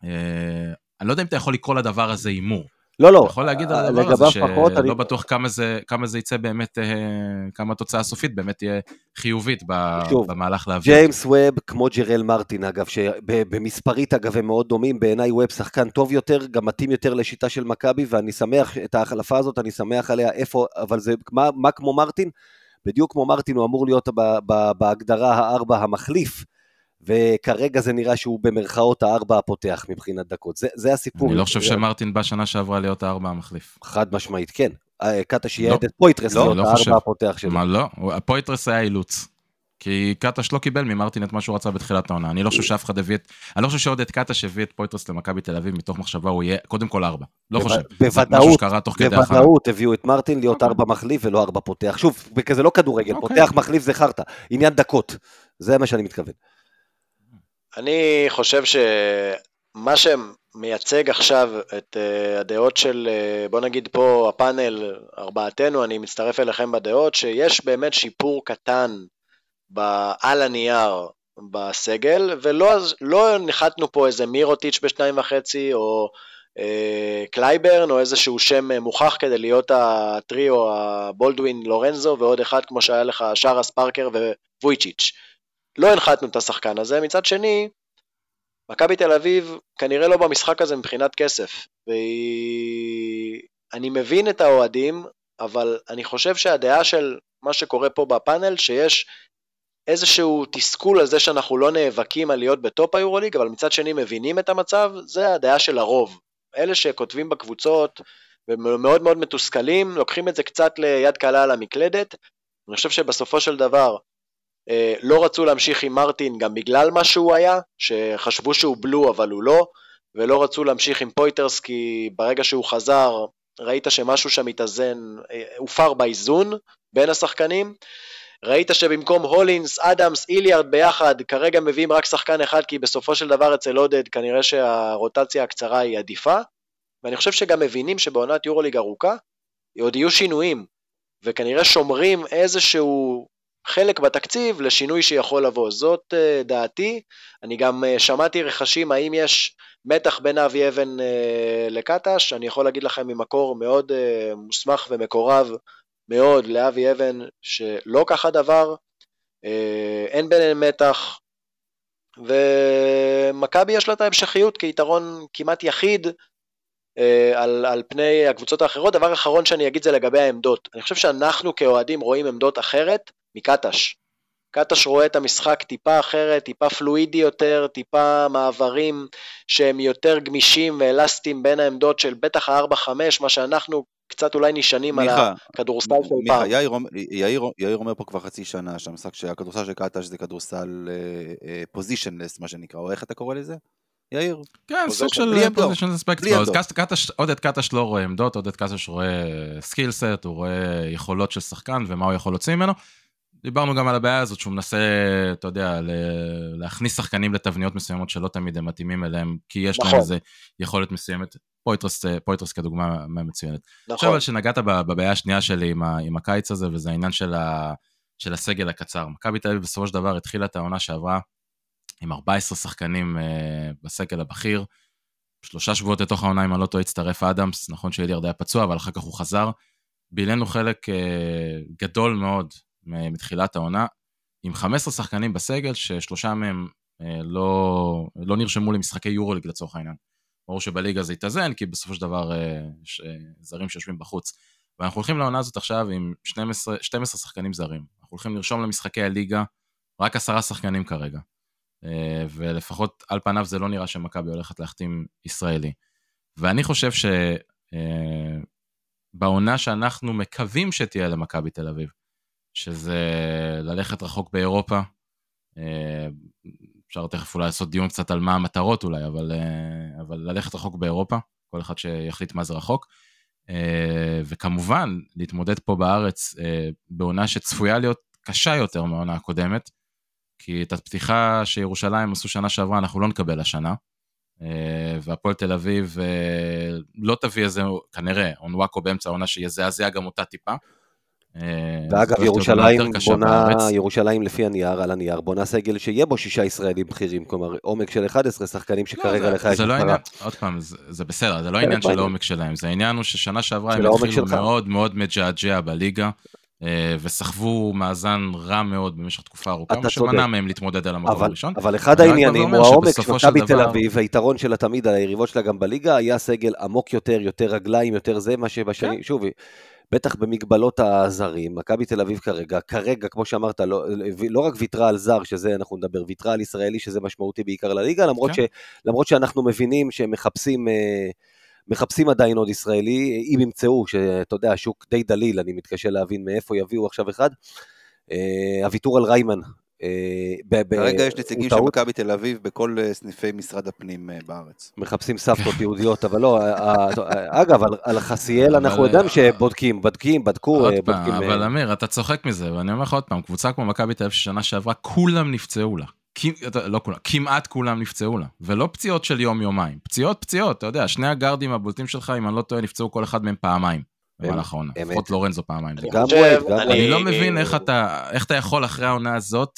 אה, אני לא יודע אם אתה יכול לקרוא לדבר הזה הימור. לא, לא. יכול להגיד על הדבר הזה שלא אני... בטוח כמה זה, כמה זה יצא באמת, אה, כמה התוצאה הסופית באמת תהיה חיובית שוב, במהלך להביא. ג'יימס ווב, כמו ג'רל מרטין אגב, שבמספרית אגב הם מאוד דומים, בעיניי ווב שחקן טוב יותר, גם מתאים יותר לשיטה של מכבי, ואני שמח, את ההחלפה הזאת אני שמח עליה, איפה, אבל זה, מה, מה כמו מרטין? בדיוק כמו מרטין, הוא אמור להיות בהגדרה הארבע המחליף, וכרגע זה נראה שהוא במרכאות הארבע הפותח מבחינת דקות. זה, זה הסיפור. אני לא חושב שמרטין בשנה שעברה להיות הארבע המחליף. חד משמעית, כן. אה, קטש יעד את פויטרס לא, להיות לא הארבע הפותח שלו. מה לא? הפויטרס היה אילוץ. כי קטש לא קיבל ממרטין את מה שהוא רצה בתחילת העונה. אני לא חושב שאף אחד הביא את... אני לא חושב שעודד קטש הביא את פויטרס למכבי תל אביב מתוך מחשבה הוא יהיה קודם כל ארבע. לא חושב. בוודאות, בוודאות הביאו את מרטין להיות ארבע מחליף ולא ארבע פותח. שוב, זה לא כדורגל, אוקיי. פותח מחליף זה חרטא. עניין דקות. זה מה שאני מתכוון. אני חושב שמה שמייצג עכשיו את אה, הדעות של, אה, בוא נגיד פה הפאנל, ארבעתנו, אני מצטרף אליכם בדעות, שיש באמת שיפור קטן על הנייר בסגל, ולא לא הנחתנו פה איזה מירוטיץ' בשניים וחצי, או אה, קלייברן, או איזשהו שם מוכח כדי להיות הטריו, הבולדווין לורנזו, ועוד אחד כמו שהיה לך שאראס פארקר וויצ'יץ'. לא הנחתנו את השחקן הזה, מצד שני, מכבי תל אביב כנראה לא במשחק הזה מבחינת כסף, ואני מבין את האוהדים, אבל אני חושב שהדעה של מה שקורה פה בפאנל, שיש איזשהו תסכול על זה שאנחנו לא נאבקים על להיות בטופ היורוליג, אבל מצד שני מבינים את המצב, זה הדעה של הרוב. אלה שכותבים בקבוצות ומאוד מאוד מתוסכלים, לוקחים את זה קצת ליד קלה על המקלדת. אני חושב שבסופו של דבר לא רצו להמשיך עם מרטין גם בגלל מה שהוא היה, שחשבו שהוא בלו אבל הוא לא, ולא רצו להמשיך עם פויטרס כי ברגע שהוא חזר ראית שמשהו שם התאזן, אה, הופר באיזון בין השחקנים. ראית שבמקום הולינס, אדמס, איליארד ביחד, כרגע מביאים רק שחקן אחד, כי בסופו של דבר אצל עודד כנראה שהרוטציה הקצרה היא עדיפה, ואני חושב שגם מבינים שבעונת יורוליג ארוכה, עוד יהיו שינויים, וכנראה שומרים איזשהו חלק בתקציב לשינוי שיכול לבוא. זאת uh, דעתי. אני גם uh, שמעתי רכשים האם יש מתח בין אבי אבן uh, לקטש, אני יכול להגיד לכם ממקור מאוד מוסמך ומקורב מאוד לאבי אבן שלא כך הדבר, אין ביניהם מתח, ומכבי יש לה את ההמשכיות כיתרון כמעט יחיד על, על פני הקבוצות האחרות. דבר אחרון שאני אגיד זה לגבי העמדות. אני חושב שאנחנו כאוהדים רואים עמדות אחרת מקטש. קטש רואה את המשחק טיפה אחרת, טיפה פלואידי יותר, טיפה מעברים שהם יותר גמישים ואלסטיים בין העמדות של בטח ה-4-5, מה שאנחנו קצת אולי נשענים על הכדורסל של מיכה, פעם. יאיר, יאיר, יאיר אומר פה כבר חצי שנה שהמשחק, שהכדורסל של קטש זה כדורסל פוזיישנלס, uh, uh, מה שנקרא, או איך אתה קורא לזה? יאיר? כן, סוג של position spectrum. אז עודד קטש לא רואה עמדות, עודד קטש רואה skill set, הוא רואה יכולות של שחקן ומה הוא יכול להוציא ממנו. דיברנו גם על הבעיה הזאת שהוא מנסה, אתה יודע, להכניס שחקנים לתבניות מסוימות שלא תמיד הם מתאימים אליהם, כי יש נכון. להם איזה יכולת מסוימת. פויטרס, פויטרס כדוגמה מצוינת. נכון. עכשיו אבל שנגעת בבעיה השנייה שלי עם, ה, עם הקיץ הזה, וזה העניין של, ה, של הסגל הקצר. מכבי תל אביב בסופו של דבר התחילה את העונה שעברה עם 14 שחקנים uh, בסגל הבכיר. שלושה שבועות לתוך העונה, אם אני לא טועה, הצטרף אדמס, נכון שאליארד היה פצוע, אבל אחר כך הוא חזר. בילינו חלק אה, גדול מאוד מתחילת העונה, עם 15 שחקנים בסגל, ששלושה מהם אה, לא, לא נרשמו למשחקי יורוליג לצורך העניין. ברור שבליגה זה יתאזן, כי בסופו של דבר יש זרים שיושבים בחוץ. ואנחנו הולכים לעונה הזאת עכשיו עם 12, 12 שחקנים זרים. אנחנו הולכים לרשום למשחקי הליגה רק עשרה שחקנים כרגע. אה, ולפחות על פניו זה לא נראה שמכבי הולכת להחתים ישראלי. ואני חושב שבעונה אה, שאנחנו מקווים שתהיה למכבי תל אביב, שזה ללכת רחוק באירופה, אה, אפשר תכף אולי לעשות דיון קצת על מה המטרות אולי, אבל, אבל ללכת רחוק באירופה, כל אחד שיחליט מה זה רחוק. וכמובן, להתמודד פה בארץ בעונה שצפויה להיות קשה יותר מהעונה הקודמת, כי את הפתיחה שירושלים עשו שנה שעברה אנחנו לא נקבל השנה. אה, והפועל תל אביב אה, לא תביא איזה, כנראה, אונוואקו באמצע העונה שיזעזע גם אותה טיפה. אה, ואגב, ירושלים בונה, ירושלים לפי הנייר, על הנייר, בונה סגל שיהיה בו שישה ישראלים בכירים, כלומר עומק של 11 שחקנים שכרגע לך יש לא עוד פעם, זה בסדר, זה לא עניין של העומק שלהם, זה העניין הוא ששנה שעברה הם התחילו מאוד מאוד מג'עג'ע בליגה, אה, וסחבו מאזן רע מאוד במשך תקופה ארוכה, מה שמנע מהם להתמודד על המקום הראשון. אבל אחד העניינים הוא העומק של מכבי תל אביב, היתרון שלה תמיד על היריבות שלה גם בליגה, היה סגל עמוק יותר, יותר רגליים, יותר זה, מה שבשנים, כן. שוב, בטח במגבלות הזרים, מכבי תל אביב כרגע, כרגע, כמו שאמרת, לא, לא רק ויתרה על זר, שזה אנחנו נדבר, ויתרה על ישראלי, שזה משמעותי בעיקר לליגה, למרות, כן. ש, למרות שאנחנו מבינים שהם מחפשים... אה, מחפשים עדיין עוד ישראלי, אם ימצאו, שאתה יודע, השוק די דליל, אני מתקשה להבין מאיפה יביאו עכשיו אחד. אה, הוויתור על ריימן. אה, כרגע יש נציגים של מכבי תל אביב בכל אה, סניפי משרד הפנים בארץ. מחפשים סבתות יהודיות, אבל לא, אגב, על חסיאל אנחנו יודעים שבודקים, בודקים, בדקו, בודקים. אבל אמיר, אתה צוחק מזה, ואני אומר לך עוד פעם, קבוצה כמו מכבי תל אביב ששנה שעברה, כולם נפצעו לה. לא כולם, כמעט כולם נפצעו לה, ולא פציעות של יום-יומיים, פציעות פציעות, אתה יודע, שני הגארדים הבולטים שלך, אם אני לא טועה, נפצעו כל אחד מהם פעמיים. במהלך העונה, לפחות לורנזו פעמיים. גם וייד, גם אני לא מבין איך אתה, איך אתה יכול אחרי העונה הזאת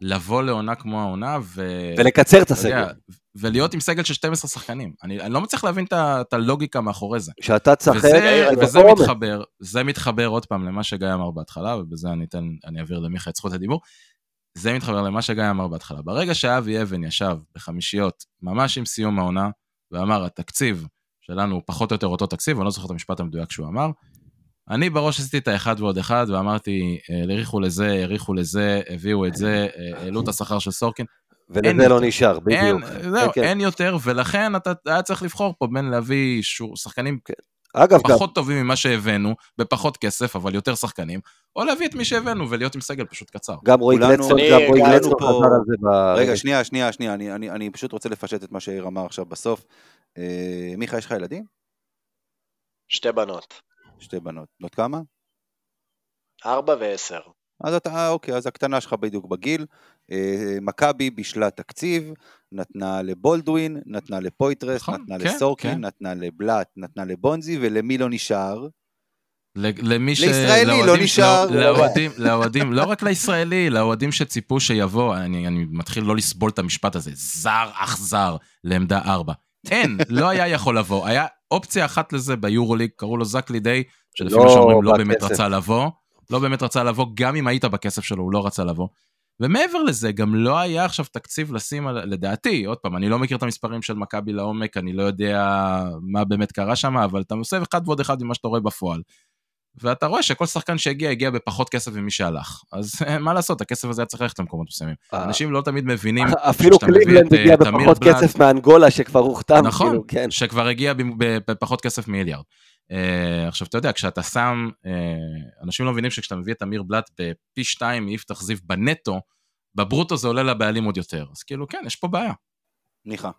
לבוא לעונה כמו העונה ו... ולקצר את הסגל. ולהיות עם סגל של 12 שחקנים. אני, אני לא מצליח להבין את הלוגיקה מאחורי זה. שאתה צחק... וזה, וזה מתחבר, זה מתחבר עוד פעם למה שגיא אמר בהתחלה, ובזה אני אתן, אני אעביר למיכה את זכות הדיבור. זה מתחבר למה שגיא אמר בהתחלה. ברגע שאבי אבן ישב בחמישיות, ממש עם סיום העונה, ואמר, התקציב שלנו הוא פחות או יותר אותו תקציב, אני לא זוכר את המשפט המדויק שהוא אמר, אני בראש עשיתי את האחד ועוד אחד, ואמרתי, האריכו לזה, האריכו לזה, הביאו את זה, העלו את השכר של סורקין. ולזה לא נשאר, בדיוק. אין, זהו, כן, כן. אין יותר, ולכן אתה היה צריך לבחור פה בין להביא שור, שחקנים כן. אגב, פחות גם... טובים ממה שהבאנו, בפחות כסף, אבל יותר שחקנים, או להביא את מי שהבאנו ולהיות עם סגל פשוט קצר. גם רועי גלצון, גם רועי גלצון חזר על זה ב... רגע, שנייה, שנייה, שנייה, אני, אני, אני פשוט רוצה לפשט את מה שיאיר אמר עכשיו בסוף. אה, מיכה, יש לך ילדים? שתי בנות. שתי בנות. בנות כמה? ארבע ועשר. אז אתה, אוקיי, אז הקטנה שלך בדיוק בגיל. אה, מכבי בישלה תקציב, נתנה לבולדווין, נתנה לפויטרס, נכון, נתנה כן, לסורקין, כן. נתנה לבלאט, נתנה לבונזי, ולמי לא נשאר? למי ש... לישראלי לא נשאר. לאוהדים, לאוהדים, לא רק לישראלי, לאוהדים שציפו שיבוא, אני, אני מתחיל לא לסבול את המשפט הזה, זר אכזר לעמדה 4. אין, לא היה יכול לבוא. היה אופציה אחת לזה ביורוליג, קראו לו זקלי דיי, שלפי לא מה שאומרים לא באמת רצה לבוא. לא באמת רצה לבוא, גם אם היית בכסף שלו, הוא לא רצה לבוא. ומעבר לזה, גם לא היה עכשיו תקציב לשים, על, לדעתי, עוד פעם, אני לא מכיר את המספרים של מכבי לעומק, אני לא יודע מה באמת קרה שם, אבל אתה עושה אחד ועוד אחד ממה שאתה רואה בפועל. ואתה רואה שכל שחקן שהגיע, הגיע בפחות כסף ממי שהלך. אז מה לעשות, הכסף הזה היה צריך ללכת למקומות מסוימים. אה. אנשים לא תמיד מבינים... אפילו קליבלנד הגיע בפחות כסף מאנגולה שכבר הוכתם. נכון, כאילו, כן. שכבר הגיע בפחות כסף מיליארד. Uh, עכשיו, אתה יודע, כשאתה שם, uh, אנשים לא מבינים שכשאתה מביא את אמיר בלאט בפי שתיים מיפתח זיו בנטו, בברוטו זה עולה לבעלים עוד יותר. אז כאילו, כן, יש פה בעיה. ניחא.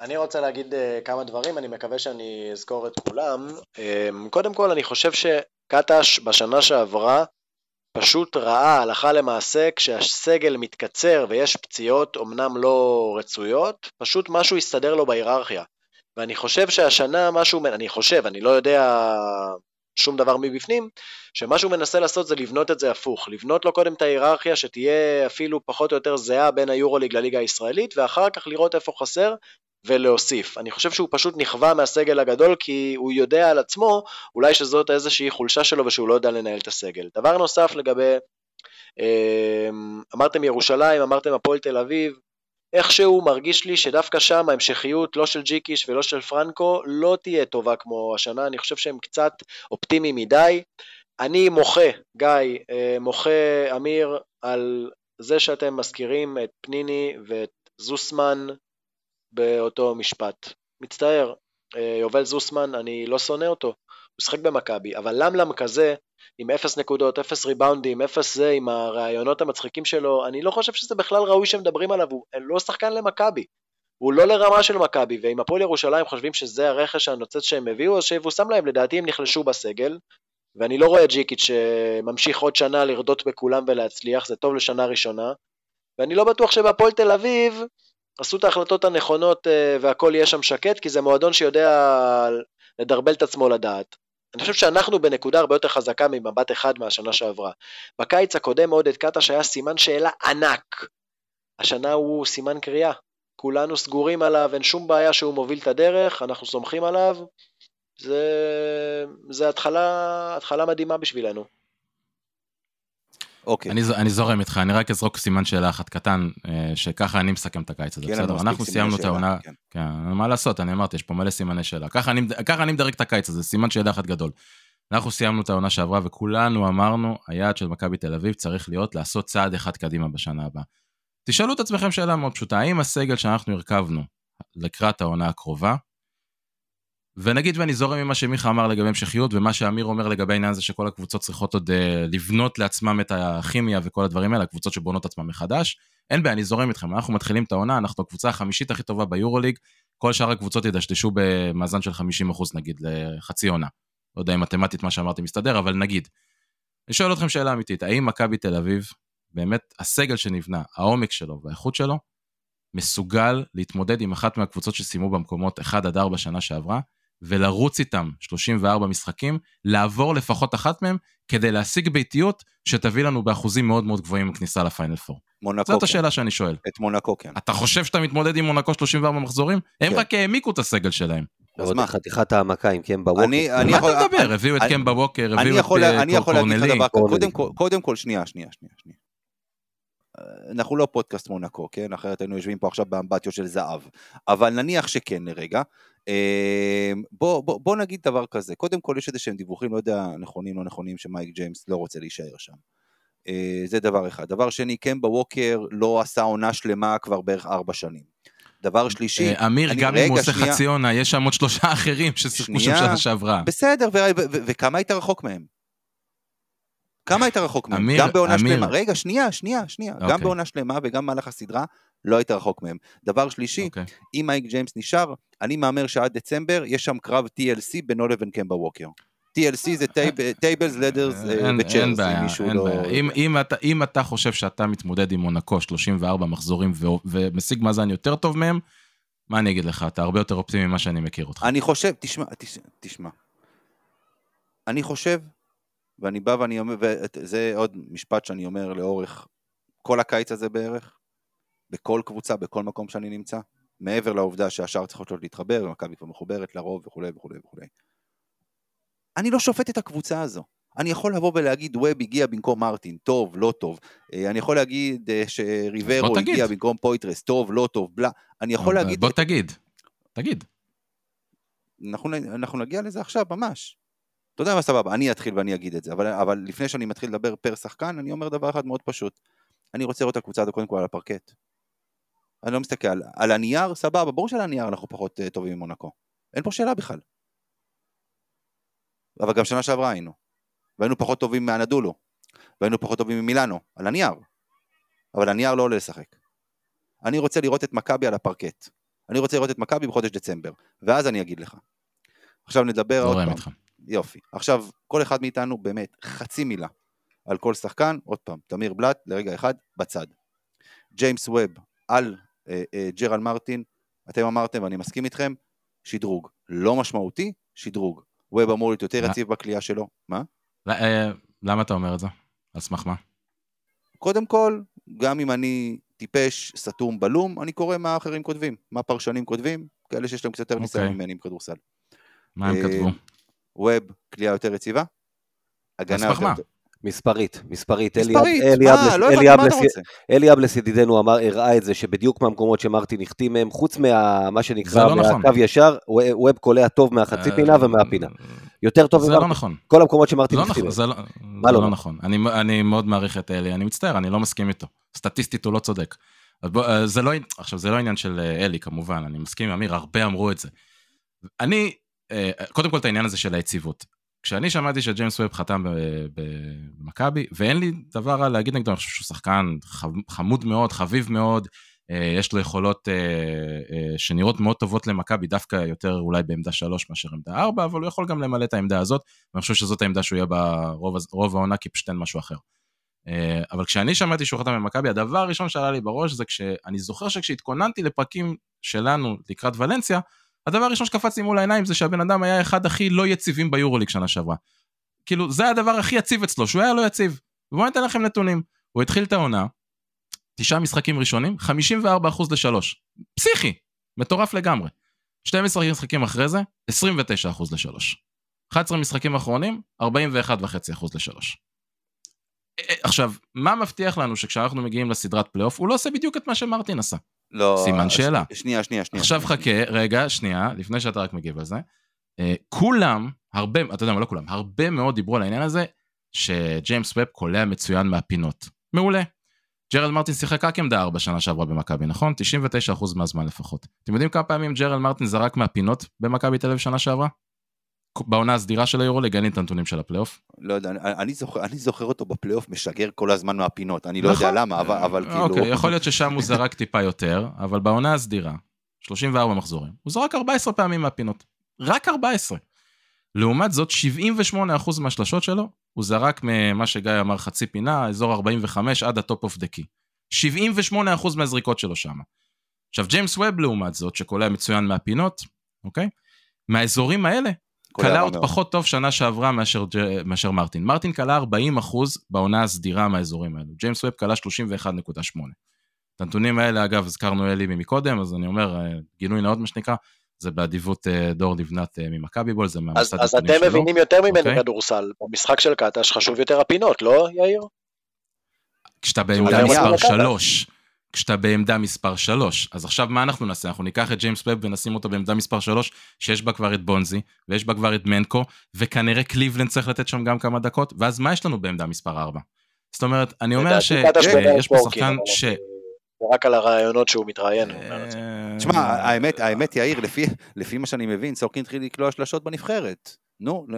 אני רוצה להגיד uh, כמה דברים, אני מקווה שאני אזכור את כולם. Uh, קודם כל, אני חושב שקטש בשנה שעברה פשוט ראה הלכה למעשה כשהסגל מתקצר ויש פציעות אמנם לא רצויות, פשוט משהו הסתדר לו בהיררכיה. ואני חושב שהשנה משהו, אני חושב, אני לא יודע שום דבר מבפנים, שמה שהוא מנסה לעשות זה לבנות את זה הפוך, לבנות לו קודם את ההיררכיה שתהיה אפילו פחות או יותר זהה בין היורוליג לליגה הישראלית, ואחר כך לראות איפה חסר, ולהוסיף. אני חושב שהוא פשוט נכווה מהסגל הגדול כי הוא יודע על עצמו אולי שזאת איזושהי חולשה שלו ושהוא לא יודע לנהל את הסגל. דבר נוסף לגבי, אמ, אמרתם ירושלים, אמרתם הפועל תל אביב, איכשהו מרגיש לי שדווקא שם ההמשכיות לא של ג'יקיש ולא של פרנקו לא תהיה טובה כמו השנה, אני חושב שהם קצת אופטימיים מדי. אני מוחה, גיא, אה, מוחה אמיר, על זה שאתם מזכירים את פניני ואת זוסמן באותו משפט. מצטער, אה, יובל זוסמן, אני לא שונא אותו, הוא משחק במכבי, אבל למלם כזה, עם אפס נקודות, אפס ריבאונדים, אפס זה, עם הרעיונות המצחיקים שלו, אני לא חושב שזה בכלל ראוי שמדברים עליו, הוא לא שחקן למכבי. הוא לא לרמה של מכבי, ואם הפועל ירושלים חושבים שזה הרכש הנוצץ שהם הביאו, אז שיבושם להם, לדעתי הם נחלשו בסגל, ואני לא רואה ג'יקיץ' שממשיך עוד שנה לרדות בכולם ולהצליח, זה טוב לשנה ראשונה, ואני לא בטוח שבהפועל תל אביב עשו את ההחלטות הנכונות אה, והכל יהיה שם שקט, כי זה מועדון שיודע לדרבל את עצמו לדעת. אני חושב שאנחנו בנקודה הרבה יותר חזקה ממבט אחד מהשנה שעברה. בקיץ הקודם עודד קטש היה סימן שאלה ענק. השנה הוא סימן קריאה. כולנו סגורים עליו, אין שום בעיה שהוא מוביל את הדרך, אנחנו סומכים עליו. זה, זה התחלה, התחלה מדהימה בשבילנו. אוקיי. אני, אני זורם איתך, אני רק אזרוק סימן שאלה אחת קטן, אה, שככה אני מסכם את הקיץ הזה, כן, בסדר? אנחנו סיימנו את העונה, כן. כן, מה לעשות, אני אמרתי, יש פה מלא סימני שאלה. ככה אני, ככה אני מדרג את הקיץ הזה, סימן שאלה אחת גדול. אנחנו סיימנו את העונה שעברה וכולנו אמרנו, היעד של מכבי תל אביב צריך להיות לעשות צעד אחד קדימה בשנה הבאה. תשאלו את עצמכם שאלה מאוד פשוטה, האם הסגל שאנחנו הרכבנו לקראת העונה הקרובה, ונגיד ואני זורם ממה שמיכה אמר לגבי המשכיות, ומה שאמיר אומר לגבי העניין הזה שכל הקבוצות צריכות עוד uh, לבנות לעצמם את הכימיה וכל הדברים האלה, הקבוצות שבונות עצמם מחדש, אין בעיה, אני זורם איתכם, אנחנו מתחילים את העונה, אנחנו הקבוצה החמישית הכי טובה ביורוליג, כל שאר הקבוצות ידשדשו במאזן של 50% נגיד לחצי עונה. לא יודע אם מתמטית מה שאמרתי מסתדר, אבל נגיד. אני שואל אתכם שאלה אמיתית, האם מכבי תל אביב, באמת הסגל שנבנה, העומק שלו והאיכות שלו, מסוגל להתמודד עם אחת מהקבוצות שסיימו במקומות 1 עד 4 שנה שעברה, ולרוץ איתם 34 משחקים, לעבור לפחות אחת מהם, כדי להשיג ביתיות שתביא לנו באחוזים מאוד מאוד גבוהים בכניסה לפיינל פור. מונקו. זאת השאלה שאני שואל. את מונקו כן. אתה חושב שאתה מתמודד עם מונקו 34 מחזורים? הם כן. רק העמיקו את הסגל שלהם. אז מה? חתיכת העמקה עם קמבה ווקר. מה אתה מדבר? הביאו את קמבה ווקר, הביאו את קורנלי. אני יכול להגיד לך דבר כזה, קודם כל, שנייה, שנייה, שנייה. אנחנו לא פודקאסט מונקו, כן? אחרת היינו יושבים פה עכשיו באמבטיות של זהב. אבל נניח שכן לרגע. אמ, בוא, בוא, בוא נגיד דבר כזה, קודם כל יש איזה שהם דיווחים, לא יודע, נכונים לא נכונים, שמייק ג'יימס לא רוצה להישאר שם. אה, זה דבר אחד. דבר שני, קמבה ווקר לא עשה עונה שלמה כבר בערך ארבע שנים. דבר שלישי, אה, אמיר, גם אם הוא עושה חצי עונה, יש שם עוד שלושה אחרים ששיחקו שם שנה שעברה. בסדר, וכמה היית רחוק מהם? כמה היית רחוק מהם? גם בעונה אמיר. שלמה. רגע, שנייה, שנייה, שנייה. אוקיי. גם אוקיי. בעונה שלמה וגם במהלך הסדרה, לא היית רחוק מהם. דבר שלישי, אוקיי. אוקיי. אם מייק ג'יימס נשאר, אני מהמר שעד דצמבר יש שם קרב TLC בינו לבין קמבה ווקר. TLC זה tables, ladders ו chairs, אם מישהו לא... אם, אם, אתה, אם אתה חושב שאתה מתמודד עם מונקו 34 מחזורים ו, ומשיג מאזן יותר טוב מהם, מה אני אגיד לך, אתה הרבה יותר אופטימי ממה שאני מכיר אותך. אני חושב, תשמע, תשמע. אני חושב ואני בא ואני אומר, וזה עוד משפט שאני אומר לאורך כל הקיץ הזה בערך, בכל קבוצה, בכל מקום שאני נמצא, מעבר לעובדה שהשאר צריכות להיות להתחבר, ומכבי כבר מחוברת לרוב וכולי וכולי וכולי. אני לא שופט את הקבוצה הזו. אני יכול לבוא ולהגיד ווב הגיע במקום מרטין, טוב, לא טוב. אה, אני יכול להגיד אה, שריברו הגיע במקום פויטרס, טוב, לא טוב, בלה. אני יכול להגיד... בוא תגיד, תגיד. אנחנו, אנחנו נגיע לזה עכשיו, ממש. אתה יודע מה סבבה, אני אתחיל ואני אגיד את זה, אבל, אבל לפני שאני מתחיל לדבר פר שחקן, אני אומר דבר אחד מאוד פשוט. אני רוצה לראות את הקבוצה הזו קודם כל על הפרקט. אני לא מסתכל, על, על הנייר, סבבה, ברור שעל הנייר אנחנו פחות uh, טובים ממונקו. אין פה שאלה בכלל. אבל גם שנה שעברה היינו. והיינו פחות טובים מאנדולו. והיינו פחות טובים ממילאנו, על הנייר. אבל הנייר לא עולה לשחק. אני רוצה לראות את מכבי על הפרקט. אני רוצה לראות את מכבי בחודש דצמבר. ואז אני אגיד לך. עכשיו נדבר עוד פעם. איתך. יופי. עכשיו, כל אחד מאיתנו באמת חצי מילה על כל שחקן, עוד פעם, תמיר בלאט, לרגע אחד, בצד. ג'יימס ווב על ג'רל מרטין, אתם אמרתם, ואני מסכים איתכם, שדרוג. לא משמעותי, שדרוג. ווב אמור להיות יותר יציב בקליעה שלו. מה? אה, למה אתה אומר את זה? על סמך מה? קודם כל, גם אם אני טיפש, סתום, בלום, אני קורא מה האחרים כותבים, מה פרשנים כותבים, כאלה שיש להם קצת יותר ניסיון אוקיי. ממני עם כדורסל. מה הם אה, כתבו? ווב, קליעה יותר יציבה. הגנה? יותר... מספרית, מספרית. מספרית, אלי מה? אבלס- לא אלי הבנתי מה אתה אבלס- רוצה. אלי אבלס ידידנו אמר, הראה את זה, שבדיוק מהמקומות שמרטין החטיא מהם, חוץ מה מה זה שנקרא, לא נכון. מהקו ישר, ווב- ווב קולע טוב מהחצי פינה אה, ומהפינה. יותר טוב זה לא. נכון. כל המקומות שמרטין מהם. זה לא, נכון? אני, אני מאוד מעריך את אלי, אני מצטער, אני לא מסכים איתו. סטטיסטית הוא לא צודק. אה, זה לא, עכשיו, זה לא עניין של אה, אלי, כמובן, אני מסכים עם אמיר, הרבה אמרו את זה. אני, אה, קודם כל את העניין הזה של היציבות. כשאני שמעתי שג'יימס ווב חתם במכבי, ואין לי דבר רע להגיד נגדו, אני חושב שהוא שחקן חמוד מאוד, חביב מאוד, אה, יש לו יכולות אה, אה, שנראות מאוד טובות למכבי, דווקא יותר אולי בעמדה 3 מאשר עמדה 4, אבל הוא יכול גם למלא את העמדה הזאת, ואני חושב שזאת העמדה שהוא יהיה בה רוב, העונה, כי פשוט אין משהו אחר. אבל כשאני שמעתי שהוא חתם במכבי, הדבר הראשון שעלה לי בראש זה כשאני זוכר שכשהתכוננתי לפרקים שלנו לקראת ולנסיה, הדבר הראשון שקפץ לי מול העיניים זה שהבן אדם היה אחד הכי לא יציבים ביורוליג שנה שעברה. כאילו, זה הדבר הכי יציב אצלו, שהוא היה לא יציב. ובואו ניתן לכם נתונים. הוא התחיל את העונה, תשעה משחקים ראשונים, 54% לשלוש. פסיכי, מטורף לגמרי. 12 משחקים אחרי זה, 29% לשלוש. 11 משחקים אחרונים, 41.5% לשלוש. אה, עכשיו, מה מבטיח לנו שכשאנחנו מגיעים לסדרת פלייאוף, הוא לא עושה בדיוק את מה שמרטין עשה. לא, סימן אז- שאלה. שנייה, שנייה, שנייה. עכשיו. חכה, רגע, שנייה, לפני שאתה רק מגיב על זה. אה, כולם, הרבה, אתה יודע מה, לא כולם, הרבה מאוד דיברו על העניין הזה, שג'יימס ווב קולע מצוין מהפינות. מעולה. ג'רל מרטין שיחק רק עמדה 4 שנה שעברה במכבי, נכון? 99% מהזמן לפחות. אתם יודעים כמה פעמים ג'רל מרטין זרק מהפינות במכבי תל אביב שנה שעברה? בעונה הסדירה של היורוליג, אין לי את הנתונים של הפלייאוף. לא יודע, אני- אני זוכר- אני זוכר אותו בפלייאוף משגר כל הזמן מהפינות, אני לא נכון. יודע למה, אבל- אבל כאילו... אוקיי, יכול להיות ששם הוא זרק טיפה יותר, אבל בעונה הסדירה, 34 מחזורים, הוא זרק 14 פעמים מהפינות. רק 14. לעומת זאת, 78% מהשלשות שלו, הוא זרק ממה שגיא אמר חצי פינה, אזור 45 עד ה top of the key. 78% מהזריקות שלו שם. עכשיו, ג'יימס ווב לעומת זאת, שקולע מצוין מהפינות, אוקיי? מהאזורים האלה, רע עוד מאוד. פחות טוב שנה שעברה מאשר, מאשר מרטין. מרטין קלע 40 אחוז בעונה הסדירה מהאזורים האלו. ג'יימס ווב קלע 31.8. את הנתונים האלה, אגב, הזכרנו אלי מקודם, אז אני אומר, אה, גילוי נאות מה שנקרא, זה באדיבות אה, דור לבנת אה, ממכבי בול, זה אז, מהמסד אז נתונים אתם שלו. מבינים יותר ממני אוקיי. כדורסל. במשחק של קטש חשוב יותר הפינות, לא, יאיר? כשאתה בעמדה אני מספר אעבור. 3, כשאתה בעמדה מספר 3, אז עכשיו מה אנחנו נעשה? אנחנו ניקח את ג'יימס ווב ונשים אותו בעמדה מספר 3, שיש בה כבר את בונזי, ויש בה כבר את מנקו, וכנראה קליבלנד צריך לתת שם גם כמה דקות, ואז מה יש לנו בעמדה מספר 4? זאת אומרת, אני אומר שיש פה שחקן ש... רק על הרעיונות שהוא מתראיין, הוא אומר את זה. אה, תשמע, האמת, האמת, יאיר, לפי, לפי מה שאני מבין, סורקין התחיל לקלוע שלשות בנבחרת. נו, ל-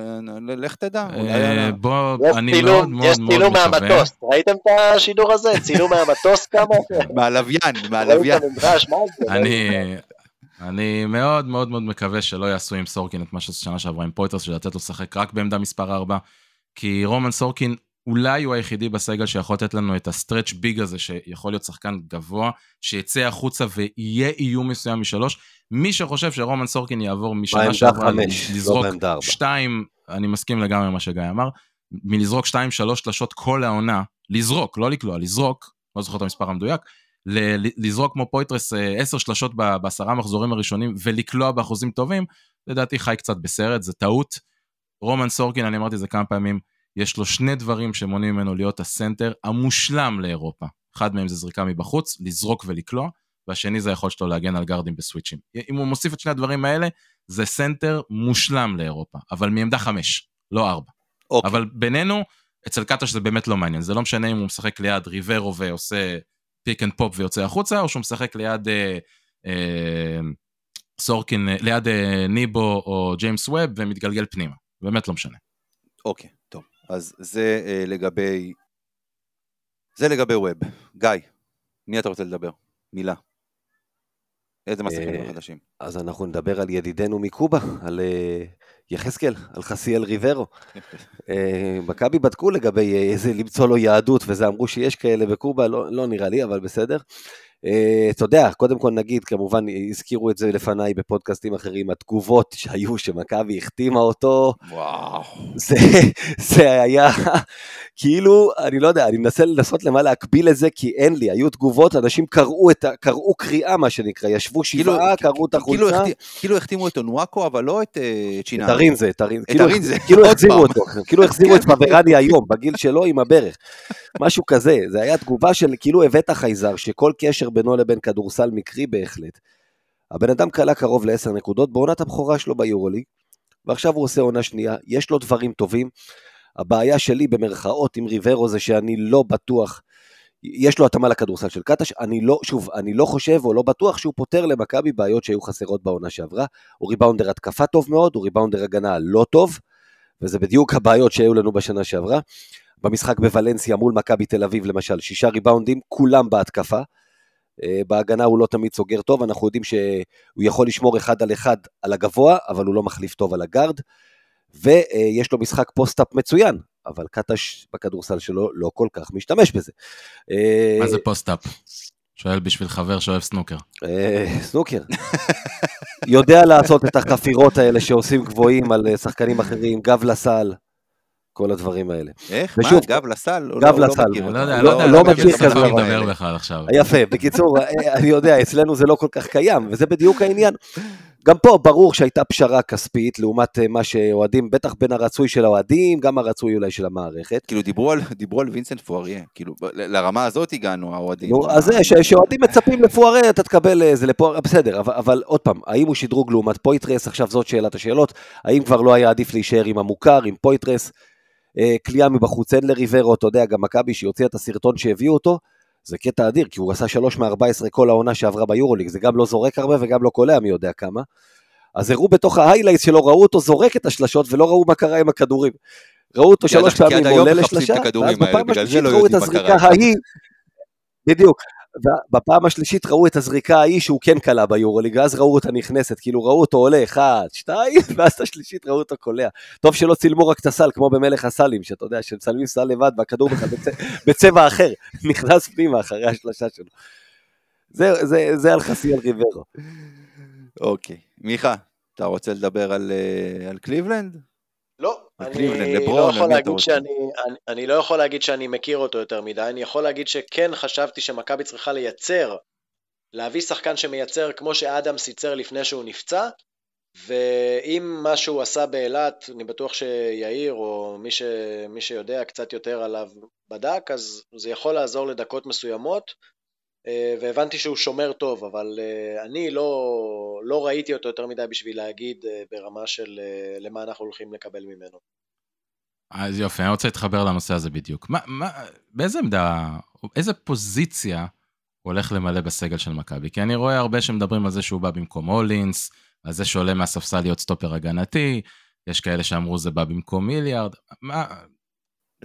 ל- לך תדע. אה, בוא, יש אני צילום, מאוד מאוד יש מאוד צילום מקווה. מהמטוס, ראיתם את השידור הזה? צילום מהמטוס כמה? מהלוויין, מהלוויין. אני, אני מאוד מאוד מאוד מקווה שלא יעשו עם סורקין את מה שעשו שנה שעברה עם פויטרס, של לתת לו לשחק רק בעמדה מספר 4, כי רומן סורקין אולי הוא היחידי בסגל שיכול לתת לנו את ה stretch big הזה, שיכול להיות שחקן גבוה, שיצא החוצה ויהיה איום מסוים משלוש. מי שחושב שרומן סורקין יעבור משנה שעברה לא לזרוק. שתיים, אני מסכים לגמרי עם מה שגיא אמר, מלזרוק שתיים שלוש שלשות כל העונה, לזרוק, לא לקלוע, לזרוק, לא זוכר את המספר המדויק, ל- לזרוק כמו פויטרס אה, עשר שלשות בעשרה מחזורים הראשונים ולקלוע באחוזים טובים, לדעתי חי קצת בסרט, זה טעות. רומן סורקין, אני אמרתי את זה כמה פעמים, יש לו שני דברים שמונעים ממנו להיות הסנטר המושלם לאירופה. אחד מהם זה זריקה מבחוץ, לזרוק ולקלוע, והשני זה היכולת שלו להגן על גארדים בסוויצ'ים. אם הוא מוסיף את שני הדברים האלה, זה סנטר מושלם לאירופה, אבל מעמדה חמש, לא ארבע. אוקיי. אבל בינינו, אצל קטש זה באמת לא מעניין, זה לא משנה אם הוא משחק ליד ריברו ועושה pick and pop ויוצא החוצה, או שהוא משחק ליד אה, אה, סורקין, ליד אה, ניבו או ג'יימס ווב ומתגלגל פנימה, באמת לא משנה. אוקיי. אז זה אה, לגבי... זה לגבי ווב. גיא, מי אתה רוצה לדבר? מילה. איזה מסכים אה, חדשים? אז אנחנו נדבר על ידידנו מקובה, על אה, יחזקאל, על חסיאל ריברו. אה, מכבי בדקו לגבי אה, איזה למצוא לו יהדות, וזה אמרו שיש כאלה בקובה, לא, לא נראה לי, אבל בסדר. אה, אתה יודע, קודם כל נגיד, כמובן, הזכירו את זה לפניי בפודקאסטים אחרים, התגובות שהיו שמכבי החתימה אותו, וואו. זה, זה היה כאילו, אני לא יודע, אני מנסה לנסות למה להקביל את זה, כי אין לי, היו תגובות, אנשים קראו, את, קראו קריאה, מה שנקרא, ישבו כאילו- שבעה, קראו את כאילו החולצה. החתי- כאילו החתימו את אונואקו, אבל לא את אה, את. ארינזה, את ארינזה, את כאילו- ארינזה, כאילו עוד החזירו. אותו, כאילו החזירו את פברני היום, בגיל שלו עם הברך, משהו כזה, זה היה תגובה של כאילו הבאת חייזר, שכל קשר בינו לבין כדורסל מקרי בהחלט. הבן אדם כלה קרוב לעשר נקודות בעונת הבכורה שלו ביורוליג, ועכשיו הוא עושה עונה שנייה, יש לו דברים טובים. הבעיה שלי במרכאות עם ריברו זה שאני לא בטוח, יש לו התאמה לכדורסל של קטש, אני לא, שוב, אני לא חושב או לא בטוח שהוא פותר למכבי בעיות שהיו חסרות בעונה שעברה. הוא ריבאונדר התקפה טוב מאוד, הוא ריבאונדר הגנה לא טוב, וזה בדיוק הבעיות שהיו לנו בשנה שעברה. במשחק בוולנסיה מול מכבי תל אביב למשל, שישה ריבאונדים, כולם בהתקפה. אה, בהגנה הוא לא תמיד סוגר טוב, אנחנו יודעים שהוא יכול לשמור אחד על אחד על הגבוה, אבל הוא לא מחליף טוב על הגארד. ויש לו משחק post-up מצוין, אבל קטש בכדורסל שלו לא כל כך משתמש בזה. אה, מה זה post-up? שואל בשביל חבר שאוהב סנוקר. אה, סנוקר. יודע לעשות את החפירות האלה שעושים גבוהים על שחקנים אחרים, גב לסל, כל הדברים האלה. איך? מה? ושוב, גב לסל? לא- גב לא לסל. לא לא- לא יודע, לא לא מכיר כזה אני דבר. יפה, בקיצור, אה, אני יודע, אצלנו זה לא כל כך קיים, וזה בדיוק העניין. גם פה ברור שהייתה פשרה כספית לעומת אה, מה שאוהדים, בטח בין הרצוי של האוהדים, גם הרצוי אולי של המערכת. כאילו דיברו על, דיברו על וינסנט פואריה, כאילו לרמה הזאת הגענו האוהדים. נו, אז זה, ש- שאוהדים מצפים לפוארה, אתה תקבל איזה לפוארה, בסדר, אבל, אבל עוד פעם, האם הוא שדרוג לעומת פויטרס? עכשיו זאת שאלת השאלות. האם כבר לא היה עדיף להישאר עם המוכר, עם פויטרס? אה, כליאה מבחוץ אין לריברו, אתה יודע, גם מכבי שהוציאה את הסרטון שהביאו אותו, זה קטע אדיר, כי הוא עשה 3 מ-14 כל העונה שעברה ביורוליג, זה גם לא זורק הרבה וגם לא קולע מי יודע כמה. אז הראו בתוך ה highlights שלו, ראו אותו זורק את השלשות ולא ראו מה קרה עם הכדורים. ראו אותו שלוש פעמים עולה הכדורים ואז בפעם השלישית לא ראו את הזריקה. ההיא, בדיוק. ובפעם השלישית ראו את הזריקה ההיא שהוא כן קלע ביורוליג, ואז ראו אותה נכנסת, כאילו ראו אותו עולה אחד, שתיים, ואז את השלישית ראו אותו קולע. טוב שלא צילמו רק את הסל, כמו במלך הסלים, שאתה יודע, שמצלמים סל לבד והכדור בכלל בצ... בצבע אחר, נכנס פנימה אחרי השלושה שלו. זה, זה, זה על חסי על ריברו. אוקיי. מיכה, אתה רוצה לדבר על, אה, על קליבלנד? לא, אני לא יכול להגיד? שאני, אני, אני לא יכול להגיד שאני מכיר אותו יותר מדי, אני יכול להגיד שכן חשבתי שמכבי צריכה לייצר, להביא שחקן שמייצר כמו שאדמס ייצר לפני שהוא נפצע, ואם מה שהוא עשה באילת, אני בטוח שיאיר או מי, ש, מי שיודע קצת יותר עליו בדק, אז זה יכול לעזור לדקות מסוימות, והבנתי שהוא שומר טוב, אבל אה, אני לא, לא ראיתי אותו יותר מדי בשביל להגיד אה, ברמה של אה, למה אנחנו הולכים לקבל ממנו. אז יופי, אני רוצה להתחבר לנושא הזה בדיוק. מה, מה, באיזה עמדה, איזה פוזיציה הוא הולך למלא בסגל של מכבי? כי אני רואה הרבה שמדברים על זה שהוא בא במקום הולינס, על זה שעולה מהספסל להיות סטופר הגנתי, יש כאלה שאמרו זה בא במקום מיליארד, מה,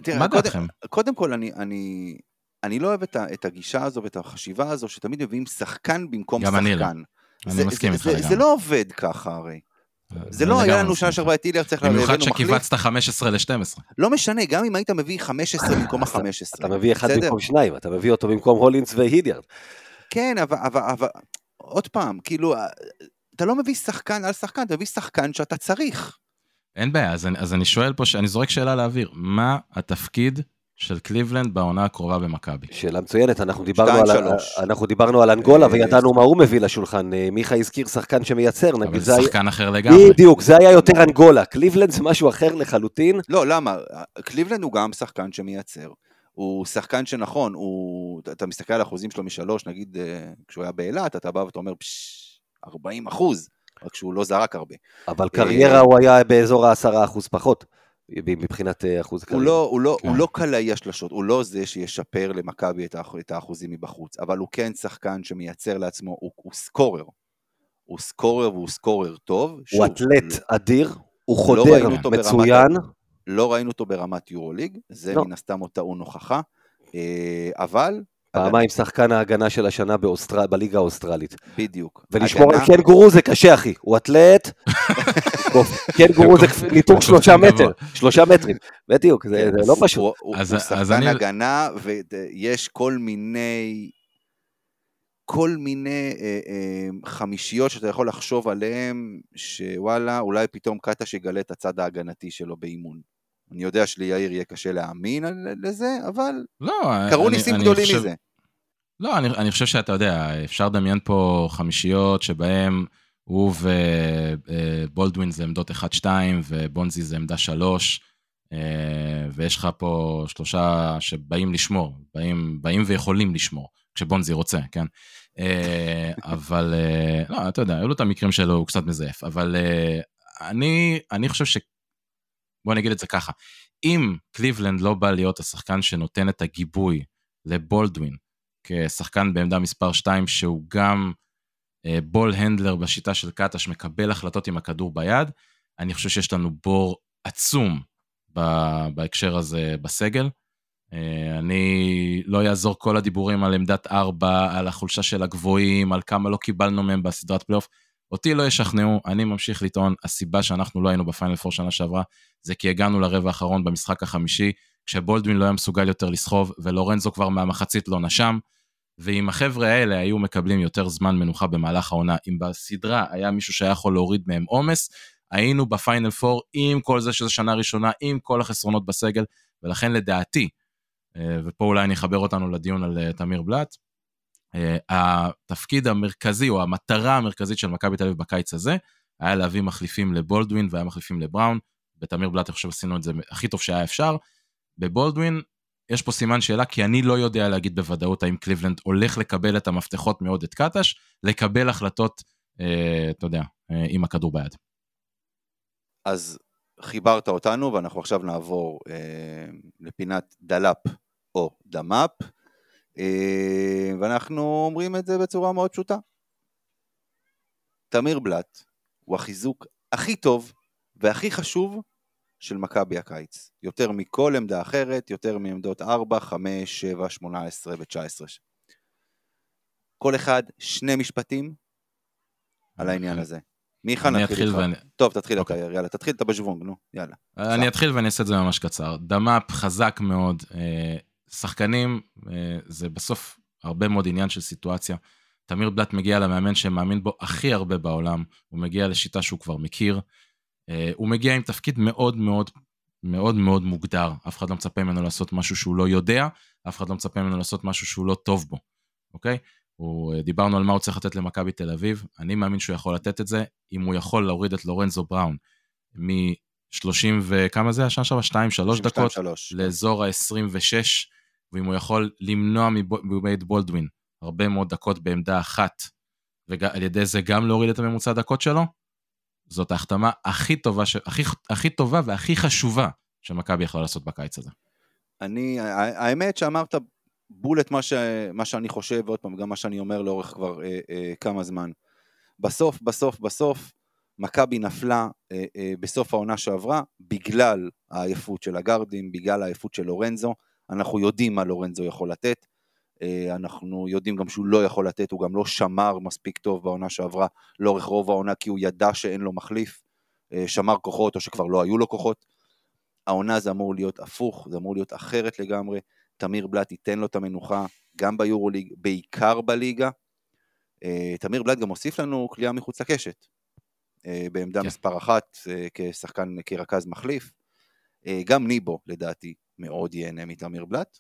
תראה, מה קודם- דעתכם? קודם כל, אני, אני, אני לא אוהב את, ה, את הגישה הזו ואת החשיבה הזו שתמיד מביאים שחקן במקום גם אני לא. שחקן. אני זה, מסכים איתך זה, זה לגמרי. לא עובד ככה הרי. זה לא היה לגמרי לנו שנה. שעברה את איליה, צריך להביא במיוחד מחליף. שכיווצת 15 ל-12. לא משנה, גם אם היית מביא 15 במקום אז אתה- ה-15. אתה מביא אחד? במקום שניים, אתה מביא אותו במקום הולינס והידיארד. כן, אבל, אבל, אבל, עוד פעם, כאילו, אתה לא מביא שחקן על שחקן, אתה מביא שחקן שאתה צריך. אין בעיה, אז אני, אז אני שואל פה, אני זורק שאלה לאוויר, מה התפקיד של קליבלנד בעונה הקרובה במכבי? שאלה מצוינת, אנחנו דיברנו, שתיים, על, שלוש. אנחנו דיברנו על אנגולה אה, וידענו מה הוא מביא לשולחן. אה, מיכה הזכיר שחקן שמייצר, אבל נגיד זה היה... שחקן אחר לגמרי. בדיוק, זה היה יותר אנגולה. קליבלנד זה משהו אחר לחלוטין. לא, למה? קליבלנד הוא גם שחקן שמייצר. הוא שחקן שנכון, הוא, אתה מסתכל על האחוזים שלו משלוש, נגיד אה, כשהוא היה באילת, אתה בא ואתה אומר, פשש, 40 אחוז, רק שהוא לא זרק הרבה. אבל קריירה הוא היה באזור העשרה אחוז פחות, מבחינת אה, אחוז הוא קריירה. לא, הוא לא, כן. הוא לא קלעי השלשות, הוא לא זה שישפר למכבי את, האח, את האחוזים מבחוץ, אבל הוא כן שחקן שמייצר לעצמו, הוא, הוא סקורר. הוא סקורר והוא סקורר טוב. הוא שוב, אתלט אדיר, הוא לא חודר ראינו אותו ברמת מצוין. לא ראינו אותו ברמת יורוליג, זה לא. מן הסתם הוא טעון הוכחה, אה, אבל... פעמיים שחקן ההגנה של השנה באוסטר... בליגה האוסטרלית. בדיוק. ולשמור על הגנה- קנגורו זה קשה, אחי. הוא אתלט. קנגורו זה כפ- ניתוק שלושה. מטר. שלושה מטרים. בדיוק, זה כן, זה לא פשוט. הוא- שחקן אני- הגנה, ויש כל מיני כל מיני אה, אה, חמישיות שאתה יכול לחשוב עליהן, שוואלה, אולי פתאום קטש יגלה את הצד ההגנתי שלו באימון. אני יודע שליאיר יהיה קשה להאמין לזה, אבל לא, קרו אני- ניסים אני גדולים חושב- מזה. לא, אני, אני חושב שאתה יודע, אפשר לדמיין פה חמישיות שבהם הוא ובולדווין זה עמדות 1-2 ובונזי זה עמדה 3, ויש לך פה שלושה שבאים לשמור, באים, באים ויכולים לשמור, כשבונזי רוצה, כן? אה, אבל, אה, לא, אתה יודע, היו לו את המקרים שלו, הוא קצת מזייף, אבל אה, אני, אני חושב ש... בוא נגיד את זה ככה, אם קליבלנד לא בא להיות השחקן שנותן את הגיבוי לבולדווין, כשחקן בעמדה מספר 2 שהוא גם אה, ball handler בשיטה של קטש, מקבל החלטות עם הכדור ביד, אני חושב שיש לנו בור עצום בהקשר הזה בסגל. אה, אני לא יעזור כל הדיבורים על עמדת 4, על החולשה של הגבוהים, על כמה לא קיבלנו מהם בסדרת פלייאוף. אותי לא ישכנעו, אני ממשיך לטעון, הסיבה שאנחנו לא היינו בפיינל פור שנה שעברה, זה כי הגענו לרבע האחרון במשחק החמישי, כשבולדווין לא היה מסוגל יותר לסחוב, ולורנזו כבר מהמחצית לא נשם, ואם החבר'ה האלה היו מקבלים יותר זמן מנוחה במהלך העונה, אם בסדרה היה מישהו שהיה יכול להוריד מהם עומס, היינו בפיינל פור עם כל זה שזו שנה ראשונה, עם כל החסרונות בסגל, ולכן לדעתי, אה, ופה אולי אני אחבר אותנו לדיון על אה, תמיר בלאט, אה, התפקיד המרכזי או המטרה המרכזית של מכבי תל אביב בקיץ הזה, היה להביא מחליפים לבולדווין והיה מחליפים לבראון. בתמיר בלאט אני חושב עשינו את זה הכי טוב שהיה אפשר. בבולדווין יש פה סימן שאלה, כי אני לא יודע להגיד בוודאות האם קליבלנד הולך לקבל את המפתחות מעודד קטש, לקבל החלטות, אה, אתה יודע, אה, עם הכדור ביד. אז חיברת אותנו, ואנחנו עכשיו נעבור אה, לפינת דלאפ או דמאפ, אה, ואנחנו אומרים את זה בצורה מאוד פשוטה. תמיר בלאט הוא החיזוק הכי טוב והכי חשוב של מכבי הקיץ. יותר מכל עמדה אחרת, יותר מעמדות 4, 5, 7, 18 ו-19. כל אחד שני משפטים על העניין הזה. מיכה, נתחיל איתך. ואני... טוב, תתחיל אתה, אוקיי. יאללה, תתחיל אתה בשוונג, נו, יאללה. אני אתחיל ואני אעשה את זה ממש קצר. דמאפ חזק מאוד, אה, שחקנים, אה, זה בסוף הרבה מאוד עניין של סיטואציה. תמיר בלאט מגיע למאמן שמאמין בו הכי הרבה בעולם, הוא מגיע לשיטה שהוא כבר מכיר, הוא מגיע עם תפקיד מאוד מאוד מאוד מאוד מוגדר, אף אחד לא מצפה ממנו לעשות משהו שהוא לא יודע, אף אחד לא מצפה ממנו לעשות משהו שהוא לא טוב בו, אוקיי? הוא, אה, דיברנו על מה הוא צריך לתת למכבי תל אביב, אני מאמין שהוא יכול לתת את זה, אם הוא יכול להוריד את לורנזו בראון מ-30 וכמה זה השנה שעברה? 2-3 דקות 3. לאזור ה-26, ואם הוא יכול למנוע מבייד בולדווין הרבה מאוד דקות בעמדה אחת, ועל ידי זה גם להוריד את הממוצע הדקות שלו, זאת ההחתמה הכי טובה, ש... הכי, הכי טובה והכי חשובה שמכבי יכולה לעשות בקיץ הזה. אני, האמת שאמרת בול את מה, ש, מה שאני חושב, ועוד פעם, גם מה שאני אומר לאורך כבר אה, אה, כמה זמן. בסוף, בסוף, בסוף, מכבי נפלה אה, אה, בסוף העונה שעברה, בגלל העייפות של הגארדים, בגלל העייפות של לורנזו. אנחנו יודעים מה לורנזו יכול לתת. אה, אנחנו יודעים גם שהוא לא יכול לתת, הוא גם לא שמר מספיק טוב בעונה שעברה לאורך רוב העונה, כי הוא ידע שאין לו מחליף. אה, שמר כוחות, או שכבר לא היו לו כוחות. העונה זה אמור להיות הפוך, זה אמור להיות אחרת לגמרי. תמיר בלאט ייתן לו את המנוחה, גם ביורוליג, בעיקר בליגה. אה, תמיר בלאט גם הוסיף לנו כליאה מחוץ לקשת, בעמדה כן. מספר אחת, כשחקן, כרכז מחליף. גם ניבו, לדעתי, מאוד ייהנה מתמיר בלאט.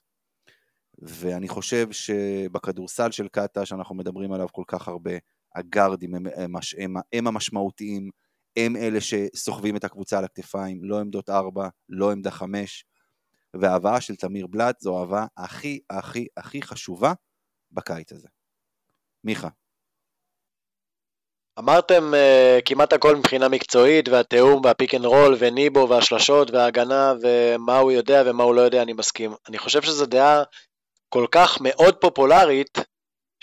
ואני חושב שבכדורסל של קאטה, שאנחנו מדברים עליו כל כך הרבה, הגארדים הם, הם, הם, הם המשמעותיים, הם אלה שסוחבים את הקבוצה על הכתפיים, לא עמדות ארבע, לא עמדה חמש, וההבאה של תמיר בלאט זו ההבאה הכי הכי הכי חשובה בקיץ הזה. מיכה. אמרתם uh, כמעט הכל מבחינה מקצועית, והתיאום והפיק אנד רול, וניבו והשלשות וההגנה, ומה הוא יודע ומה הוא לא יודע, אני מסכים. אני חושב שזו דעה כל כך מאוד פופולרית,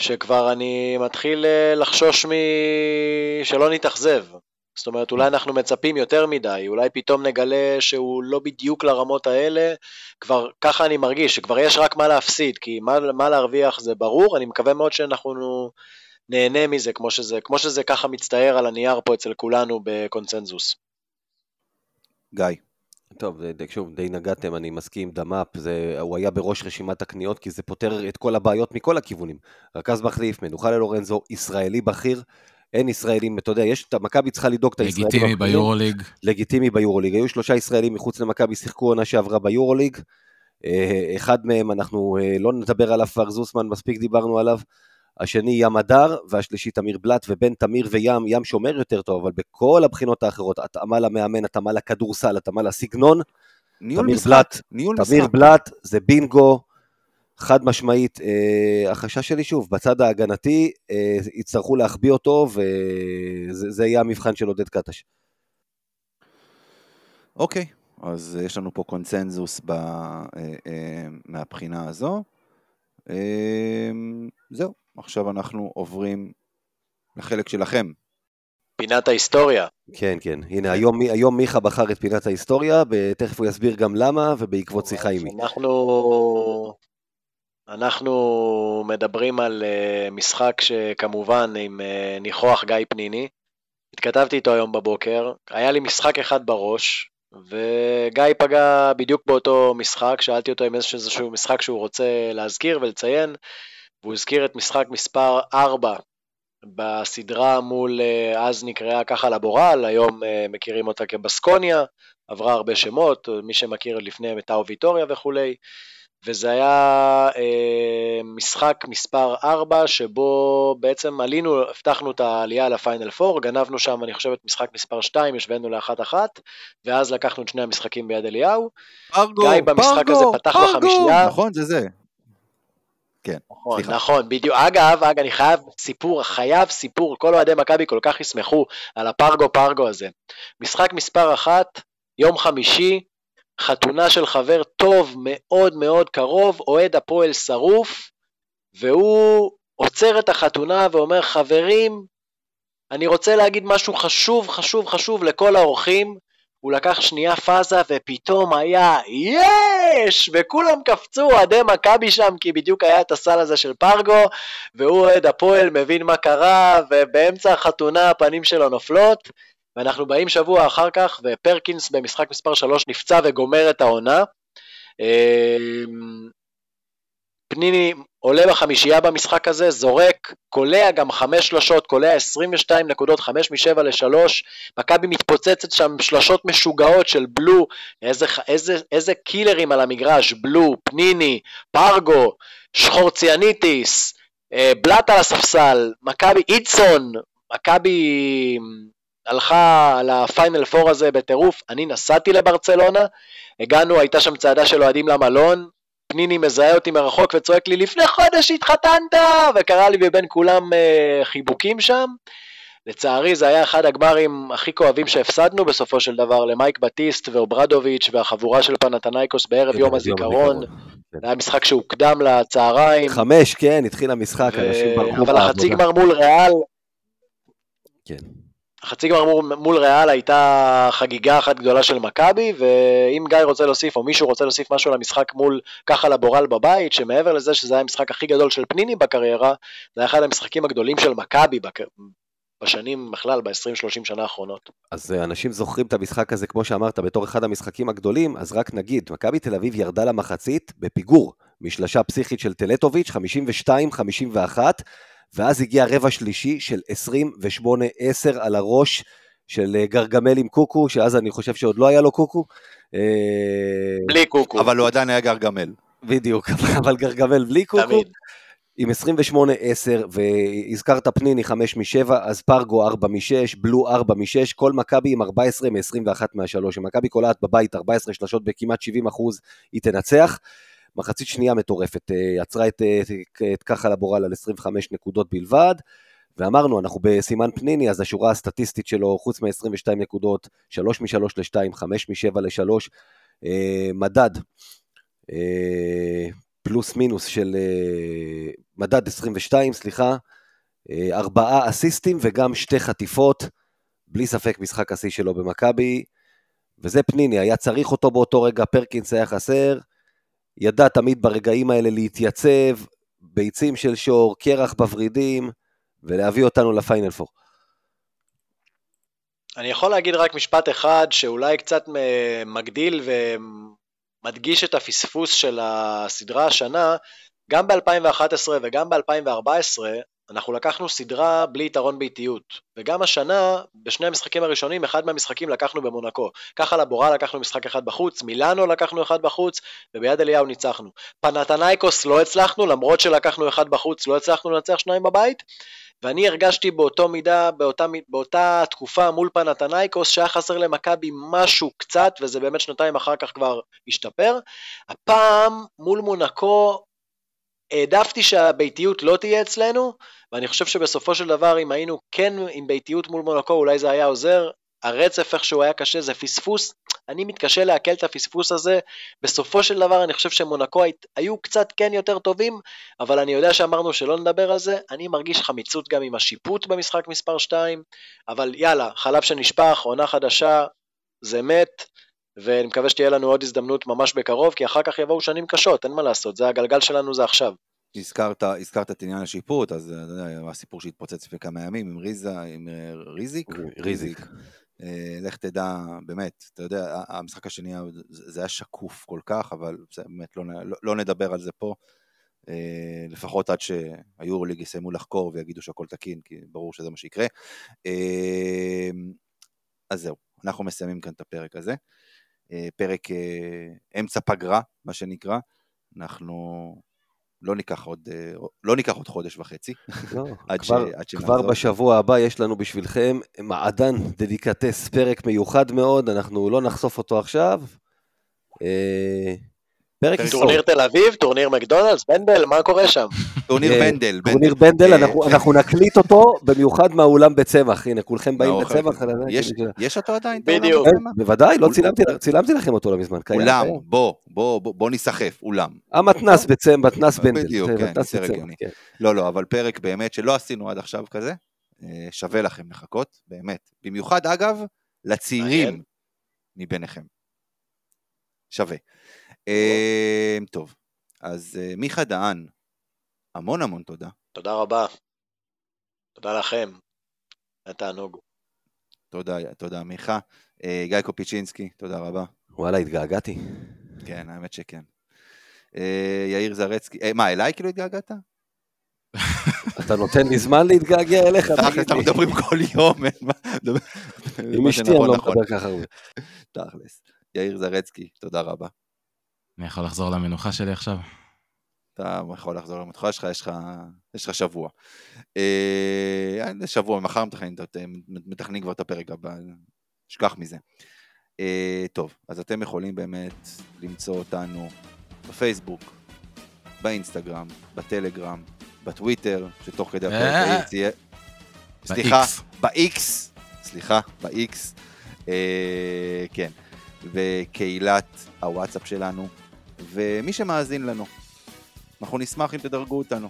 שכבר אני מתחיל uh, לחשוש מ... שלא נתאכזב. זאת אומרת, אולי אנחנו מצפים יותר מדי, אולי פתאום נגלה שהוא לא בדיוק לרמות האלה, כבר ככה אני מרגיש, שכבר יש רק מה להפסיד, כי מה, מה להרוויח זה ברור, אני מקווה מאוד שאנחנו נהנה מזה, כמו שזה, כמו שזה ככה מצטער על הנייר פה אצל כולנו בקונצנזוס. גיא. טוב, שוב, די נגעתם, אני מסכים, דמאפ, זה, הוא היה בראש רשימת הקניות, כי זה פותר את כל הבעיות מכל הכיוונים. רכז מחליף, מנוחה ללורנזו, ישראלי בכיר, אין ישראלים, אתה יודע, יש, מכבי צריכה לדאוג את הישראלים. לגיטימי ביורוליג. לגיטימי ביורוליג. היו שלושה ישראלים מחוץ למכבי, שיחקו עונה שעברה ביורוליג. אה, אחד מהם, אנחנו אה, לא נדבר עליו כבר, זוסמן, מספיק דיברנו עליו. השני ים הדר, והשלישי תמיר בלאט, ובין תמיר וים, ים שומר יותר טוב, אבל בכל הבחינות האחרות, התאמה למאמן, התאמה לכדורסל, התאמה לסגנון, ניהול תמיר משחק, בלאט, ניהול תמיר משחק. בלאט זה בינגו, חד משמעית. אה, החשש שלי שוב, בצד ההגנתי, אה, יצטרכו להחביא אותו, וזה זה יהיה המבחן של עודד קטש. אוקיי, אז יש לנו פה קונצנזוס ב, אה, אה, מהבחינה הזו. אה, זהו, עכשיו אנחנו עוברים לחלק שלכם. פינת ההיסטוריה. כן, כן. הנה, היום, היום מיכה בחר את פינת ההיסטוריה, תכף הוא יסביר גם למה, ובעקבות שיחה עימי. אנחנו, אנחנו מדברים על אה, משחק שכמובן עם אה, ניחוח גיא פניני. התכתבתי איתו היום בבוקר, היה לי משחק אחד בראש, וגיא פגע בדיוק באותו משחק, שאלתי אותו אם יש איזשהו משחק שהוא רוצה להזכיר ולציין, והוא הזכיר את משחק מספר 4 בסדרה מול, אה, אז נקראה ככה לבורל, היום אה, מכירים אותה כבסקוניה, עברה הרבה שמות, מי שמכיר לפני מטאו ויטוריה וכולי, וזה היה אה, משחק מספר 4, שבו בעצם עלינו, הבטחנו את העלייה לפיינל 4, גנבנו שם, אני חושב, את משחק מספר 2, השווינו לאחת אחת, ואז לקחנו את שני המשחקים ביד אליהו. פרגו, גיא במשחק הזה פתח בחמישייה. נכון, זה זה. כן, נכון, סליחה. נכון, בדיוק. אגב, אגב, אני חייב סיפור, חייב סיפור, כל אוהדי מכבי כל כך ישמחו על הפרגו פרגו הזה. משחק מספר אחת, יום חמישי, חתונה של חבר טוב מאוד מאוד קרוב, אוהד הפועל שרוף, והוא עוצר את החתונה ואומר, חברים, אני רוצה להגיד משהו חשוב, חשוב, חשוב לכל האורחים. הוא לקח שנייה פאזה ופתאום היה יש! וכולם קפצו, אוהדי מכבי שם, כי בדיוק היה את הסל הזה של פרגו, והוא אוהד הפועל, מבין מה קרה, ובאמצע החתונה הפנים שלו נופלות, ואנחנו באים שבוע אחר כך, ופרקינס במשחק מספר 3 נפצע וגומר את העונה. אמ, פניני עולה בחמישייה במשחק הזה, זורק, קולע גם חמש שלושות, קולע 22 נקודות, חמש משבע לשלוש, מכבי מתפוצצת שם שלושות משוגעות של בלו, איזה, איזה, איזה קילרים על המגרש, בלו, פניני, פרגו, שחורציאניטיס, אה, בלאט על הספסל, מכבי איטסון, מכבי הלכה על הפיינל פור הזה בטירוף, אני נסעתי לברצלונה, הגענו, הייתה שם צעדה של אוהדים למלון, פניני מזהה אותי מרחוק וצועק לי, לפני חודש התחתנת! וקרא לי ובין כולם אה, חיבוקים שם. לצערי זה היה אחד הגמרים הכי כואבים שהפסדנו בסופו של דבר למייק בטיסט ואוברדוביץ' והחבורה של פנתנייקוס בערב יום הזיכרון. זה היה משחק שהוקדם לצהריים. חמש, כן, התחיל המשחק. אנשים ברחו אבל החצי גמר מול ריאל, כן. החצי גמר מול, מול ריאל הייתה חגיגה אחת גדולה של מכבי, ואם גיא רוצה להוסיף, או מישהו רוצה להוסיף משהו למשחק מול ככה לבורל בבית, שמעבר לזה שזה היה המשחק הכי גדול של פניני בקריירה, זה היה אחד המשחקים הגדולים של מכבי בק... בשנים בכלל, ב-20-30 שנה האחרונות. אז אה, אנשים זוכרים את המשחק הזה, כמו שאמרת, בתור אחד המשחקים הגדולים, אז רק נגיד, מכבי תל אביב ירדה למחצית בפיגור משלשה פסיכית של טלטוביץ', 52-51, ואז הגיע רבע שלישי של 28-10 על הראש של אה, גרגמל עם קוקו, שאז אני חושב שעוד לא היה לו קוקו. אה, בלי קוקו. אבל הוא עדיין היה גרגמל. בדיוק, אבל גרגמל בלי קוקו. תמיד. עם 28-10, והזכרת פניני 5 מ-7, אז פרגו 4 מ-6, בלו 4 מ-6, כל מכבי עם 14 מ-21 מה-3. אם מכבי קולעת בבית 14 שלשות בכמעט 70 אחוז, היא תנצח. מחצית שנייה מטורפת, אה, עצרה את, את, את ככה לבורל על 25 נקודות בלבד, ואמרנו, אנחנו בסימן פניני, אז השורה הסטטיסטית שלו, חוץ מ-22 נקודות, 3 מ-3 ל-2, 5 מ-7 ל-3, אה, מדד, אה, פלוס מינוס של אה, מדד 22, סליחה, אה, ארבעה אסיסטים וגם שתי חטיפות, בלי ספק משחק השיא שלו במכבי, וזה פניני, היה צריך אותו באותו רגע, פרקינס היה חסר, ידע תמיד ברגעים האלה להתייצב, ביצים של שור, קרח בוורידים, ולהביא אותנו לפיינל פור. אני יכול להגיד רק משפט אחד שאולי קצת מגדיל ומדגיש את הפספוס של הסדרה השנה. גם ב-2011 וגם ב-2014 אנחנו לקחנו סדרה בלי יתרון באיטיות, וגם השנה, בשני המשחקים הראשונים, אחד מהמשחקים לקחנו במונקו. ככה לבורה לקחנו משחק אחד בחוץ, מילאנו לקחנו אחד בחוץ, וביד אליהו ניצחנו. פנתנייקוס לא הצלחנו, למרות שלקחנו אחד בחוץ, לא הצלחנו לנצח שניים בבית, ואני הרגשתי באותו מידה, באותה, באותה תקופה מול פנתנייקוס, שהיה חסר למכבי משהו קצת, וזה באמת שנתיים אחר כך כבר השתפר. הפעם, מול מונקו, העדפתי שהביתיות לא תהיה אצלנו, ואני חושב שבסופו של דבר אם היינו כן עם ביתיות מול מונקו אולי זה היה עוזר, הרצף איכשהו היה קשה, זה פספוס, אני מתקשה לעכל את הפספוס הזה, בסופו של דבר אני חושב שמונקו היו קצת כן יותר טובים, אבל אני יודע שאמרנו שלא נדבר על זה, אני מרגיש חמיצות גם עם השיפוט במשחק מספר 2, אבל יאללה, חלב שנשפך, עונה חדשה, זה מת, ואני מקווה שתהיה לנו עוד הזדמנות ממש בקרוב, כי אחר כך יבואו שנים קשות, אין מה לעשות, זה הגלגל שלנו זה עכשיו. הזכרת, הזכרת את עניין השיפוט, אז אתה יודע, הסיפור שהתפוצץ לפני כמה ימים עם ריזה, עם אה, ריזיק? ריזיק. אה, לך תדע, באמת, אתה יודע, המשחק השני, זה היה שקוף כל כך, אבל באמת, לא, לא, לא נדבר על זה פה. אה, לפחות עד שהיורוליג יסיימו לחקור ויגידו שהכל תקין, כי ברור שזה מה שיקרה. אז זהו, אנחנו מסיימים כאן את הפרק הזה. אה, פרק אה, אמצע פגרה, מה שנקרא. אנחנו לא ניקח עוד, אה, לא ניקח עוד חודש וחצי. לא, עד כבר, ש, עד כבר בשבוע הבא יש לנו בשבילכם מעדן דדיקטס, פרק מיוחד מאוד, אנחנו לא נחשוף אותו עכשיו. פרק היסטורי. טורניר תל אביב, טורניר מקדונלדס, בנדל, מה קורה שם? טורניר אה, בנדל. טורניר בנדל, אה, אנחנו נקליט אותו במיוחד מהאולם בצמח, הנה, כולכם באים בצמח. יש אותו עדיין? בדיוק. בוודאי, לא צילמתי לכם אותו לא מזמן. אולם, בוא, בוא ניסחף, אולם. המתנס בצמח, מתנס בנדל. בדיוק, כן, יותר הגיוני. כן. לא, לא, אבל פרק באמת שלא עשינו עד עכשיו כזה, אה, שווה לכם לחכות, באמת. במיוחד, אגב, לצעירים מביניכם. שווה. אמ, טוב, אז אה, מיכה דהן, המון המון תודה. תודה רבה. תודה לכם. היה תענוג. תודה, תודה מיכה. אה, גיא קופיצ'ינסקי, תודה רבה. וואלה, התגעגעתי. כן, האמת שכן. אה, יאיר זרצקי, מה, אליי כאילו התגעגעת? אתה נותן לי זמן להתגעגע אליך? אנחנו מדברים כל יום. עם אשתי אני לא מדבר ככה הרבה. תכלס. יאיר זרצקי, תודה רבה. אני יכול לחזור למנוחה שלי עכשיו? אתה יכול לחזור למנוחה שלך, יש לך, יש לך שבוע. אה, שבוע, מחר מתכננים, מתכננים כבר את הפרק הבא, שכח מזה. אה, טוב, אז אתם יכולים באמת למצוא אותנו בפייסבוק, באינסטגרם, בטלגרם, בטוויטר, שתוך כדי הפרק אה, תהיה... סליחה, ב-X, סליחה, ב-X, כן, וקהילת הוואטסאפ שלנו, ומי שמאזין לנו, אנחנו נשמח אם תדרגו אותנו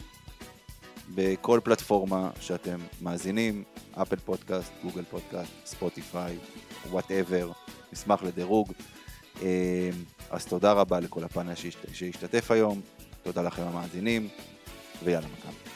בכל פלטפורמה שאתם מאזינים, אפל פודקאסט, גוגל פודקאסט, ספוטיפיי, whatever, נשמח לדירוג. אה, אז תודה רבה לכל הפאנל שהשתתף היום, תודה לכם המאזינים, ויאללה מכבי.